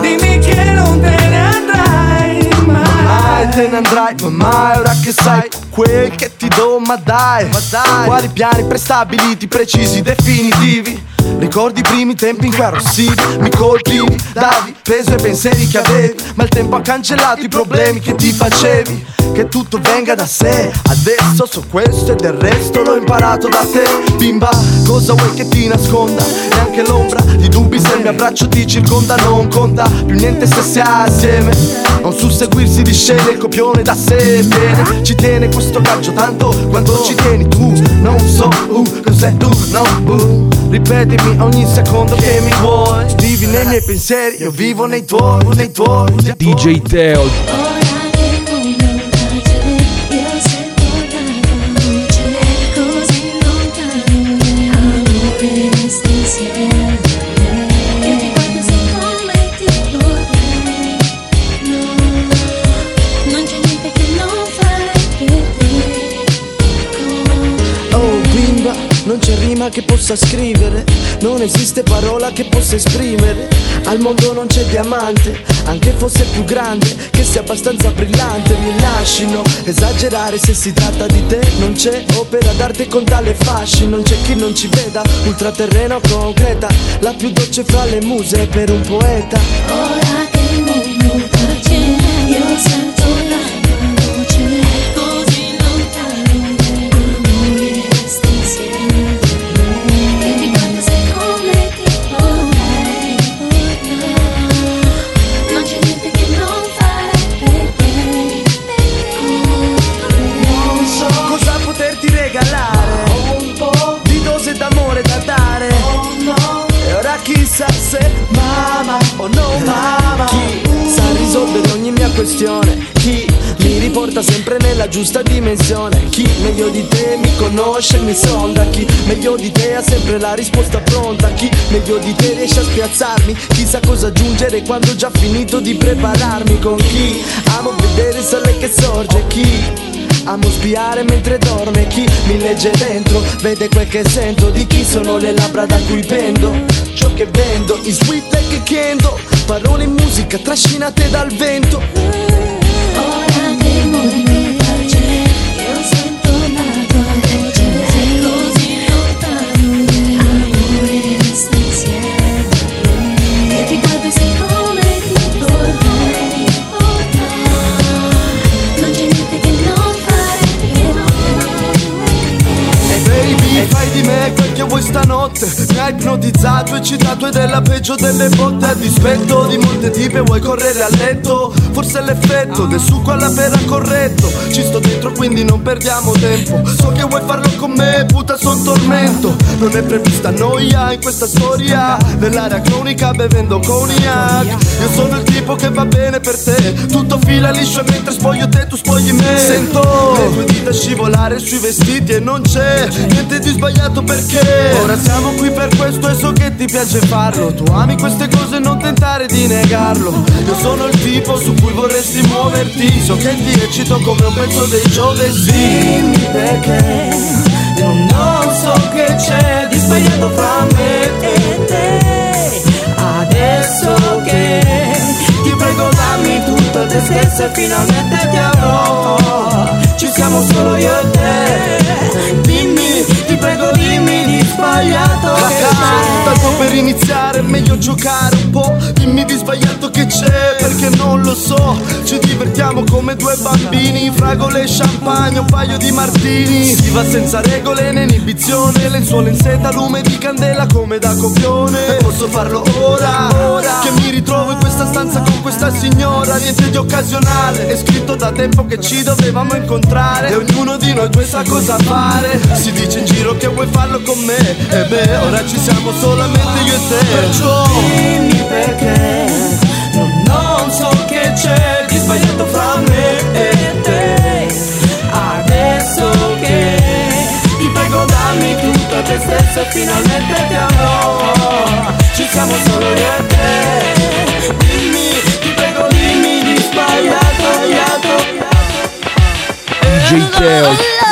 Dimmi che non te ne andrai mai. Mai te ne andrai, ma mai ora che sai quel che ti do, ma dai, ma dai. Quali piani prestabiliti, precisi, definitivi? Ricordi i primi tempi in sì, mi colpivi, davi peso ai pensieri che avevi, ma il tempo ha cancellato i problemi che ti facevi. Che tutto venga da sé, adesso so questo e del resto l'ho imparato da te. Bimba, cosa vuoi che ti nasconda? Neanche l'ombra di dubbi se il mio abbraccio ti circonda, non conta più niente se si è assieme. Non susseguirsi di scene, il copione da sé viene. Ci tiene questo calcio tanto quanto ci tieni tu. Non so uh, cos'è tu, no uh. Ripetimi ogni secondo che mi vuoi. Vivi nei miei pensieri, io vivo nei tuoi, nei tuoi. DJ Teo. Che possa scrivere, non esiste parola che possa esprimere. Al mondo non c'è diamante, anche fosse più grande, che sia abbastanza brillante. Mi lascino esagerare se si tratta di te, non c'è opera d'arte con tale fascino, non c'è chi non ci veda, ultraterreno concreta, la più dolce fra le muse per un poeta. Cosa aggiungere quando ho già finito di prepararmi Con chi? Amo vedere il sole che sorge Chi? Amo spiare mentre dorme chi? Mi legge dentro Vede quel che sento di chi sono le labbra da cui pendo? Ciò che vendo, i sweet like Kendo Parole in musica trascinate dal vento. Ora che vuoi stanotte Mi hai ipnotizzato, eccitato ed è la peggio delle botte. A dispetto di molte tipe vuoi correre a letto? Forse è l'effetto del succo alla pera corretto. Ci sto dentro quindi non perdiamo tempo. So che vuoi farlo con me, puta son tormento. Non è prevista noia in questa storia. Dell'area cronica bevendo cognac. Io sono il tipo che va bene per te. Tutto fila liscio e mentre spoglio te tu spogli me. Sento le tue dita scivolare sui vestiti e non c'è niente di sbagliato perché Ora siamo qui per questo e so che ti piace farlo. Tu ami queste cose non tentare di negarlo. Io sono il tipo su cui vorresti muoverti. So che ti eccito come un pezzo dei giovesi Dimmi perché Io non so che c'è di sbagliato fra me e te. Adesso che ti prego dammi tutto te stessa e finalmente ti avrò. Ci siamo solo io e te sbagliato. Che c'è Tanto per iniziare è meglio giocare un po' Dimmi di sbagliato che c'è perché non lo so. Ci divertiamo come due bambini Fragole champagne, un paio di martini. Si va senza regole né inibizione Lenzuola in seta, lume di candela come da copione. E posso farlo ora, ora Che mi ritrovo in questa stanza con questa signora. Niente di occasionale È scritto da tempo che ci dovevamo incontrare. E ognuno di noi due sa cosa fare. Si dice in giro che vuoi farlo con me. E beh, ora ci siamo solamente io e te. Perciò dimmi perché non, so che c'è di sbagliato fra me e te. Adesso che ti prego dammi tutto te stesso finalmente ti avrò Ci siamo solo io e te. Dimmi, ti prego dimmi di sbagliato, sbagliato. DJ Teo.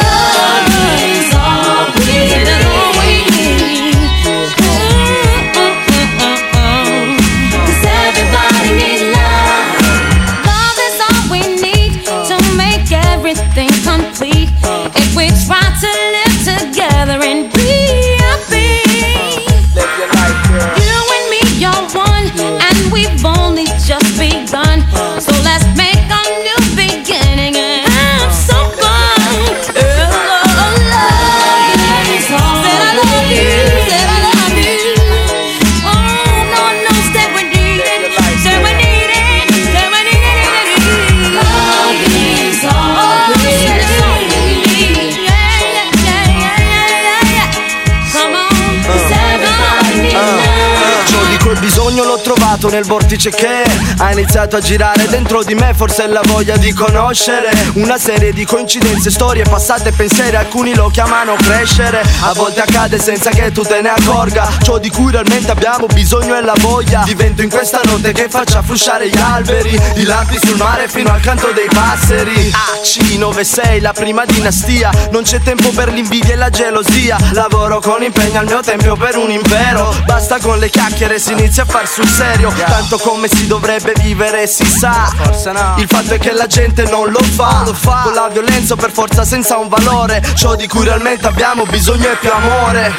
Trovato nel vortice che ha iniziato a girare dentro di me Forse è la voglia di conoscere Una serie di coincidenze, storie passate, pensieri Alcuni lo chiamano crescere. A volte accade senza che tu te ne accorga Ciò di cui realmente abbiamo bisogno è la voglia Di vento in questa notte che faccia frusciare gli alberi Di lampi sul mare fino al canto dei passeri. AC96, la prima dinastia Non c'è tempo per l'invidia e la gelosia Lavoro con impegno al mio tempio per un impero Basta con le chiacchiere, si inizia a far sul serio Tanto come si dovrebbe vivere si sa Il fatto è che la gente non lo fa Con la violenza o per forza senza un valore Ciò di cui realmente abbiamo bisogno è più amore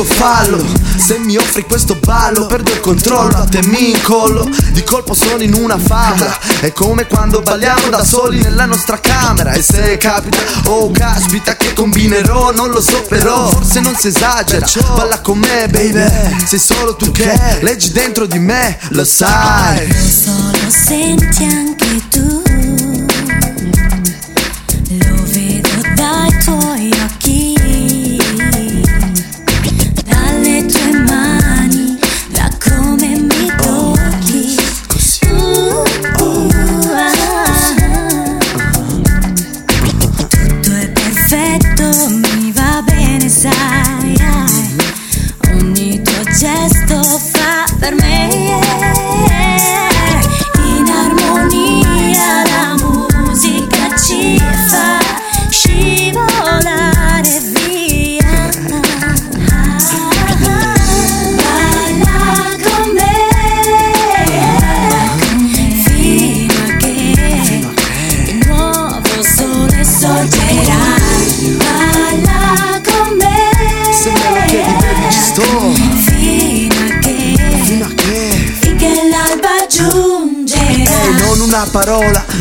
prego fallo. Se mi offri questo ballo Perdo il controllo, a te mi incollo. Di colpo sono in una favola È come quando balliamo da soli nella nostra camera. E se capita, oh caspita che combinerò Non lo so però, forse non si esagera. Balla con me baby. Sei solo tu che leggi dentro di me Lo sai. Lo senti anche tu,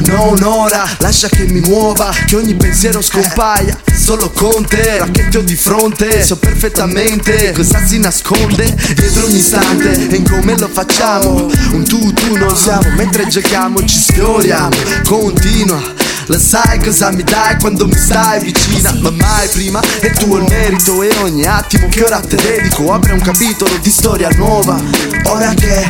non un'ora Lascia che mi muova, che ogni pensiero scompaia. Solo con te, la che ti ho di fronte. So perfettamente cosa si nasconde Dietro ogni istante e in come lo facciamo. Un tu, tu non siamo Mentre giochiamo ci sfioriamo. Continua Lo sai cosa mi dai quando mi stai vicina. Ma mai prima è tuo il merito E ogni attimo che ora te dedico Apre un capitolo di storia nuova. Ora che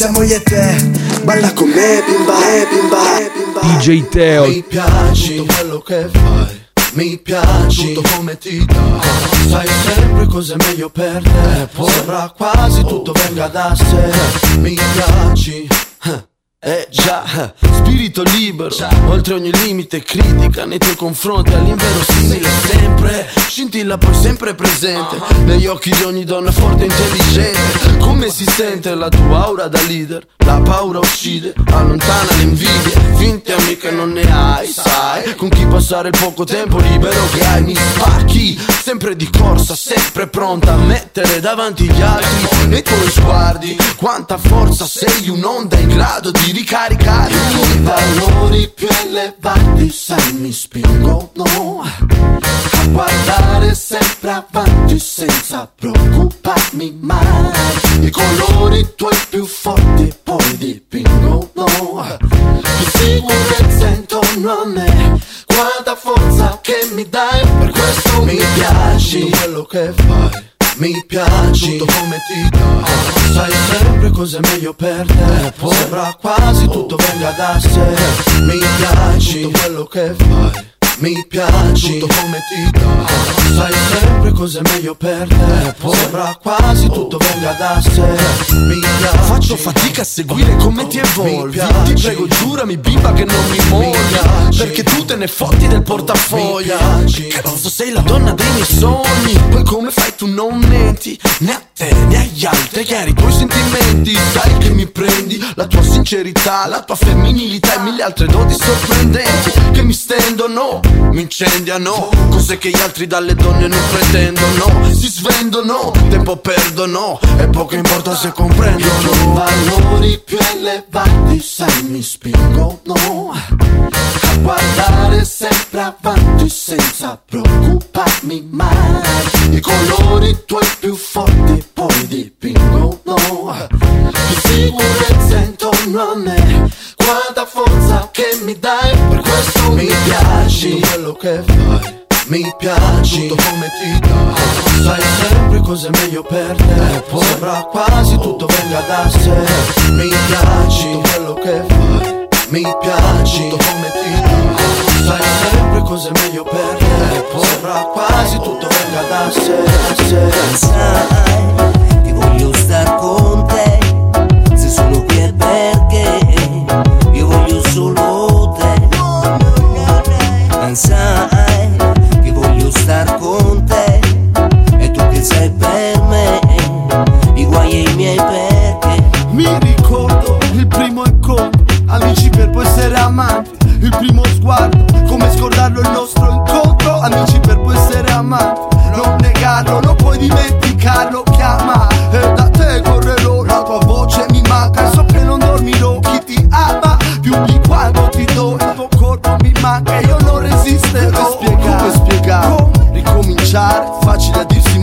siamo io e te. Balla con me bimba, eh, bimba, eh, bimba. DJ Teo. Mi piaci. Tutto quello che fai mi piaci. Tutto come ti dai Sai sempre cos'è meglio per te. Sembra quasi tutto venga da sé. Mi piaci eh. Già, spirito libero, oltre ogni limite critica nei tuoi confronti all'inverosimile sempre Scintilla poi sempre presente, negli occhi di ogni donna forte e intelligente Come si sente la tua aura da leader? La paura uccide, allontana le invidie. Finte amiche non ne hai, sai. Con chi passare il poco tempo libero che hai Mi spacchi, sempre di corsa, sempre pronta a mettere davanti gli altri. Nei tuoi sguardi, quanta forza sei un'onda in grado di ricaricare. I tuoi valori più elevati sai mi spingono guardare sempre avanti senza preoccuparmi mai. I colori tuoi più forti poi dipingono. Che sicurezza intorno a me Quanta forza che mi dai. Per questo mi piaci. Quello che fai mi piaci. Tutto come ti dà Sai sempre cosa è meglio per te. Sembra quasi tutto venga da sé. Mi piaci. Tutto quello che fai mi piaci. Tutto come ti dà Sai sempre cosa è meglio per te. Sembra quasi tutto venga da sé. Mi piaci. Faccio fatica a seguire come ti evolvi. Ti prego giurami bimba che non mi molli Perché tu te ne fotti del portafoglio. Cazzo sei la donna dei miei sogni. Poi come fai tu non menti? Né a te né agli altri. Chiari i tuoi sentimenti. Sai che mi prendi. La tua sincerità La tua femminilità e mille altre doti sorprendenti Che mi stendono, mi incendiano Cose che gli altri dalle donne non pretendono. Si svendono, tempo perdono E poco importa se comprendono. I valori più elevati sai mi spingono A guardare sempre avanti senza preoccuparmi mai. I colori tuoi più forti poi dipingono. Che sicurezza intorno a me Quanta forza che mi dai. Per questo mi piaci. Quello che fai mi piaci. Tutto come ti dà Sai sempre cosa è meglio per te. Sembra quasi tutto venga da sé. Mi piaci. Tutto quello che fai Mi piaci. Tutto come ti dà Sai sempre cosa meglio per te. Sembra quasi tutto venga da sé. Sai,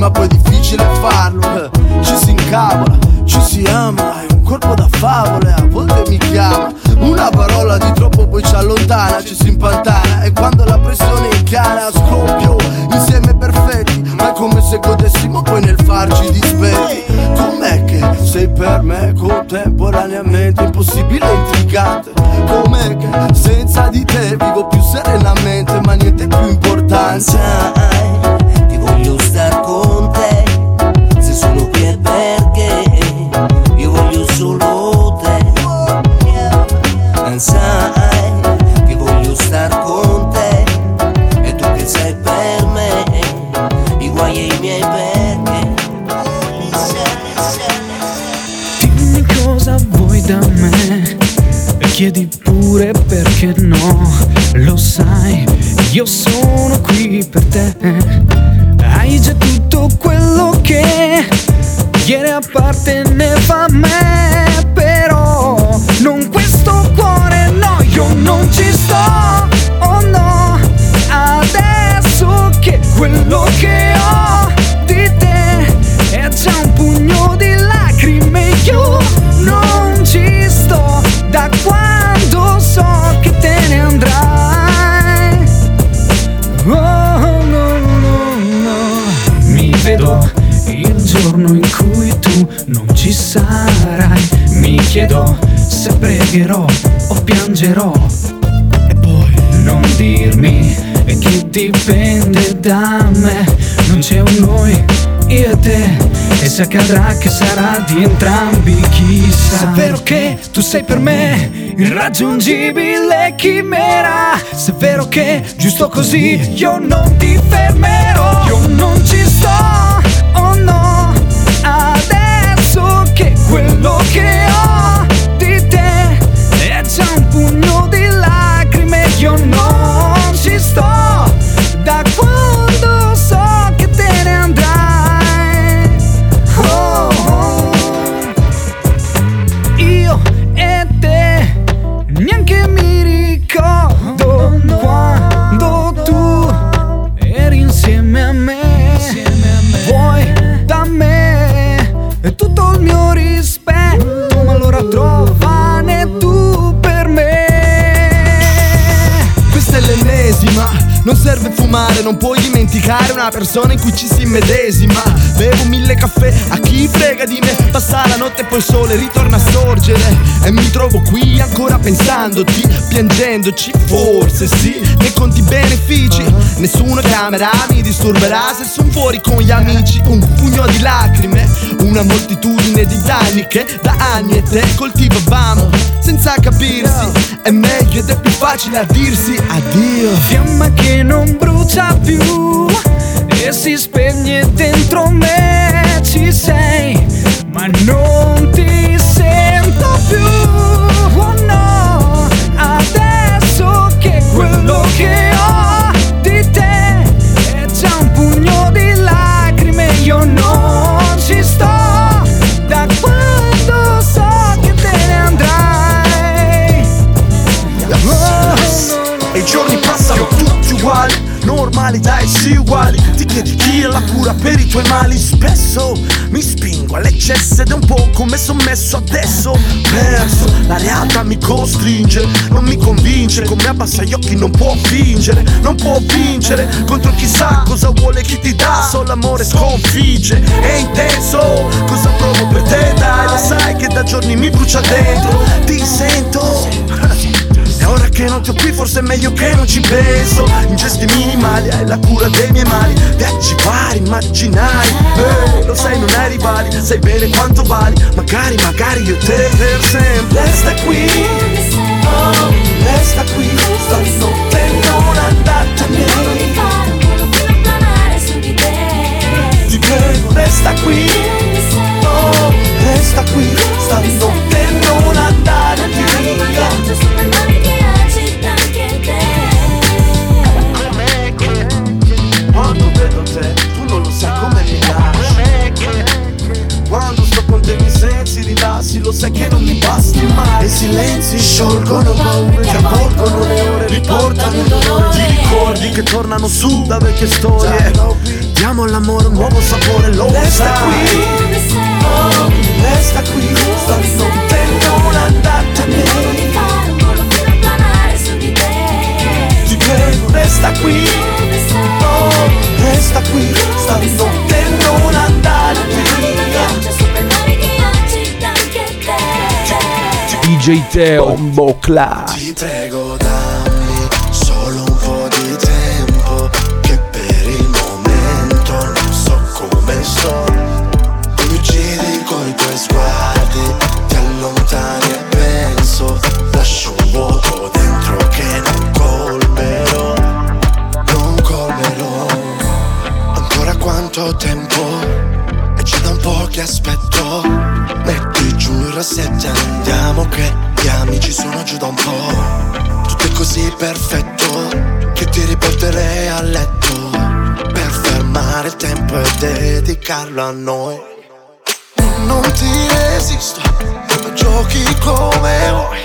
ma poi è difficile farlo Eh, Ci si incavola, ci si ama È un corpo da favole, a volte mi chiama. Una parola di troppo poi ci allontana Ci si impantana. E quando la pressione incana Scoppio insieme perfetti Ma è come se godessimo poi nel farci dispetti Com'è che sei per me contemporaneamente impossibile e intrigante? Com'è che senza di te vivo più serenamente Ma niente più importante E se accadrà che sarà di entrambi chissà. Se è vero che tu sei per me irraggiungibile chimera. Se è vero che giusto così io non ti fermerò. Io non ci sto, oh no Adesso che quello fumare, non puoi dimenticare una persona in cui ci si immedesima. Bevo mille caffè, a chi frega di me? Passa la notte e poi il sole ritorna a sorgere. E mi trovo qui ancora pensandoti, piangendoci. Forse sì, ne conti benefici. Nessuna camera mi disturberà se son fuori con gli amici. Un pugno di lacrime, una moltitudine di danni Che da anni e te coltivavamo. Senza capirsi È meglio ed è più facile a dirsi addio. Fiamma che non brucia più. E si spegne dentro me ci sei ma non ti sento più. Oh no adesso che quello che ho di te è già un pugno di lacrime io non ci sto. Da quando so che te ne andrai. E i giorni passano tutti uguali Normalità e sì uguali. Ti chiedi chi è la cura per i tuoi mali. Spesso mi spingo all'eccesso ed è un po' come sommesso adesso. Perso, la realtà mi costringe Non mi convince, come abbassa gli occhi non può fingere Non può vincere. Contro chissà cosa vuole chi ti dà. Solo amore sconfigge, è intenso Cosa provo per te? Dai, lo sai che da giorni mi brucia dentro. Ti sento ora che non ti ho qui forse è meglio che non ci penso. In gesti minimali hai la cura dei miei mali. Viaggi vari, immaginari. Eh, Lo sai non hai rivali, sai bene quanto vali. Magari, magari io te per sempre. Resta qui, oh, resta qui. Stanotte non andartene Ti prego, resta qui. Oh, resta qui. Stanotte non andare sai che non mi basti mai. E i silenzi sciolgono paure Ti avvolgono le ore riportano il dolore Ti ricordi che tornano su da vecchie storie? Diamo all'amore un nuovo sapore lo Resta qui. Oh, Resta qui. Stanotte non andartene ti prego resta qui. Oh, resta qui. Stanotte non andare via DJ Teo Bombo Class. Ti prego dammi solo un po' di tempo Che per il momento non so come sto. Tu mi uccidi coi tuoi sguardi Ti allontani e penso Lascio un vuoto dentro che non colmerò Non colmerò. Ancora quanto tempo E c'è da un po' che aspetto Metti giù il rossetto andiamo che gli amici sono giù da un po' Tutto è così perfetto Che ti riporterei a letto Per fermare il tempo e dedicarlo a noi. Non ti resisto giochi come vuoi.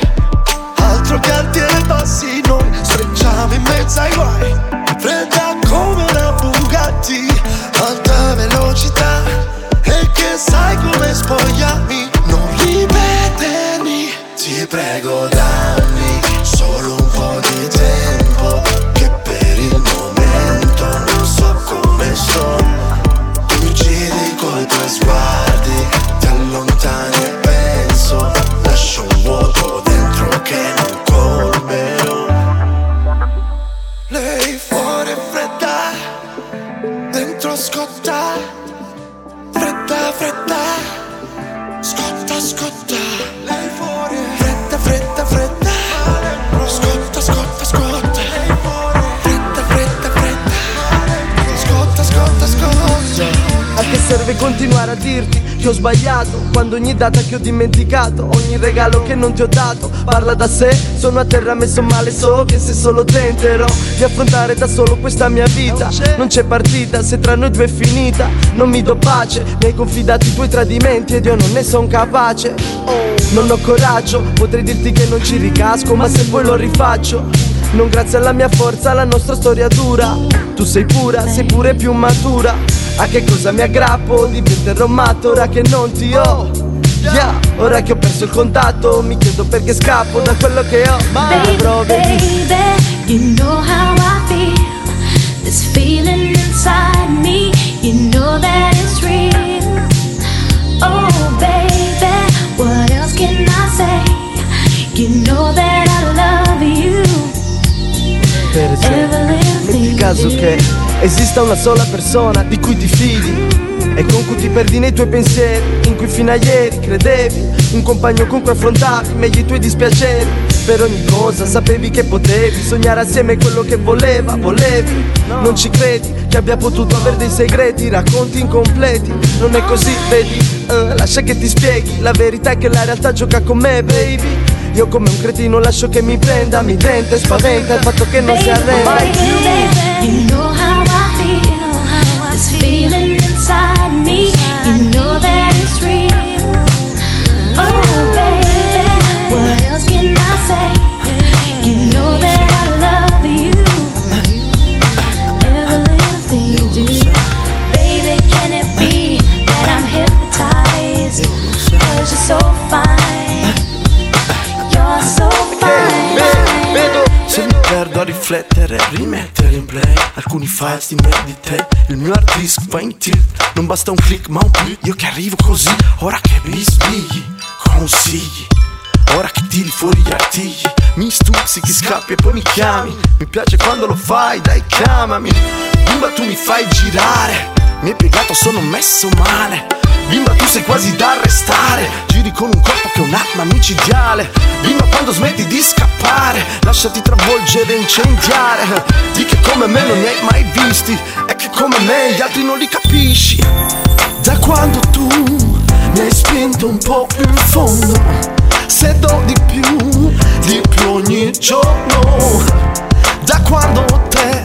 Altro che alti e bassi noi Strecciamo in mezzo ai guai. Fredda come una Bugatti Alta velocità E che sai come spogliarmi prego dammi Solo che ho sbagliato Quando ogni data che ho dimenticato Ogni regalo che non ti ho dato Parla da sé, sono a terra messo male So che se solo tenterò Di affrontare da solo questa mia vita. Non c'è partita se tra noi due è finita Non mi do pace Mi hai confidato i tuoi tradimenti Ed io non ne son capace. Non ho coraggio Potrei dirti che non ci ricasco Ma se poi lo rifaccio non grazie alla mia forza la nostra storia dura. Tu sei pura, sei pure più matura A che cosa mi aggrappo? Diventerò matto ora che non ti ho Yeah, ora che ho perso il contatto Mi chiedo perché scappo da quello che ho Ma Baby, avrò baby, you know how I feel. This feeling inside me, you know that Esempio, metti caso che esista una sola persona di cui ti fidi e con cui ti perdi nei tuoi pensieri, in cui fino a ieri credevi, un compagno con cui affrontavi meglio i tuoi dispiaceri. Per ogni cosa sapevi che potevi sognare assieme quello che voleva, volevi. Non ci credi che abbia potuto avere dei segreti, racconti incompleti. Non è così, vedi? Eh, lascia che ti spieghi, la verità è che la realtà gioca con me, baby. Io come un cretino lascio che mi prenda, mi tenta e spaventa il fatto che non si arrenda riflettere, rimettere in play. Alcuni files di me di te Il mio hard disk va in tilt. Non basta un click ma un click. Io che arrivo così Ora che bisbigli Consigli. Ora che tiri fuori gli artigli Mi stuzzichi, scappi e poi mi chiami. Mi piace quando lo fai, dai chiamami. Bimba tu mi fai girare. Mi hai piegato, sono messo male. Bimba tu sei quasi da arrestare Giri con un corpo che è un'arma micidiale. Bimba quando smetti di scappare Lasciati travolgere e incendiare. Di che come me non ne hai mai visti E che come me gli altri non li capisci. Da quando tu mi hai spinto un po' più in fondo Se do di più, di più ogni giorno. Da quando te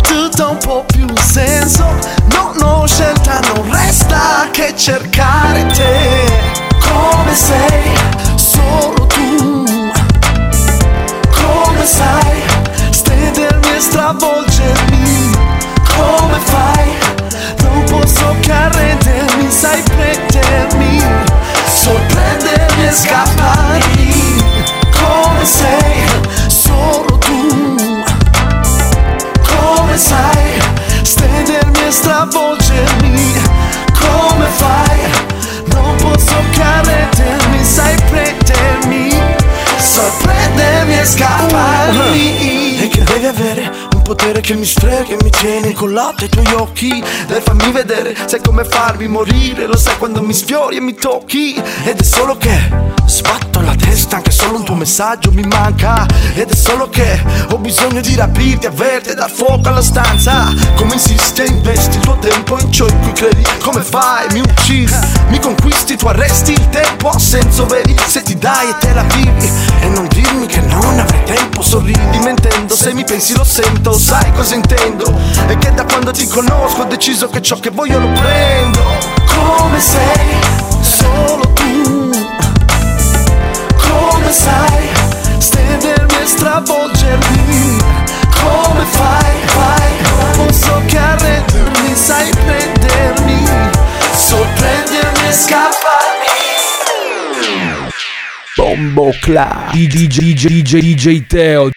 tutto un po' più senso Non ho scelta, non resta che cercare te Come sei, solo tu. Come sai, stedermi e stravolgermi Come fai, non posso che arrendermi Sai prendermi, sorprendermi e scapparmi Come sei, solo tu. Come sai stedermi e stravolgermi? Come fai? Arrendermi, sai prendermi, sorprendermi e scapparmi. E che devi avere potere che mi strega e mi tiene incollato ai tuoi occhi. Dai fammi vedere, sai come farmi morire, lo sai quando mi sfiori e mi tocchi. Ed è solo che sbatto la testa, anche solo un tuo messaggio mi manca. Ed è solo che ho bisogno di rapirti, averti e dar fuoco alla stanza. Come insisti e investi il tuo tempo in ciò in cui credi. Come fai? Mi uccidi, mi conquisti, tu arresti il tempo a senso vedi. Se ti dai e te la vivi. E non dirmi che non avrei tempo, sorridi mentendo. Se mi pensi lo sento, sai cosa intendo. E che da quando ti conosco ho deciso che ciò che voglio lo prendo. Come sei? Solo tu. Come sai? Stedermi e stravolgermi. Come fai? Fai? Non so che arrendermi, sai prendermi. Sorprendermi e scapparmi. Bombo Club DJ DJ DJ DJ Teo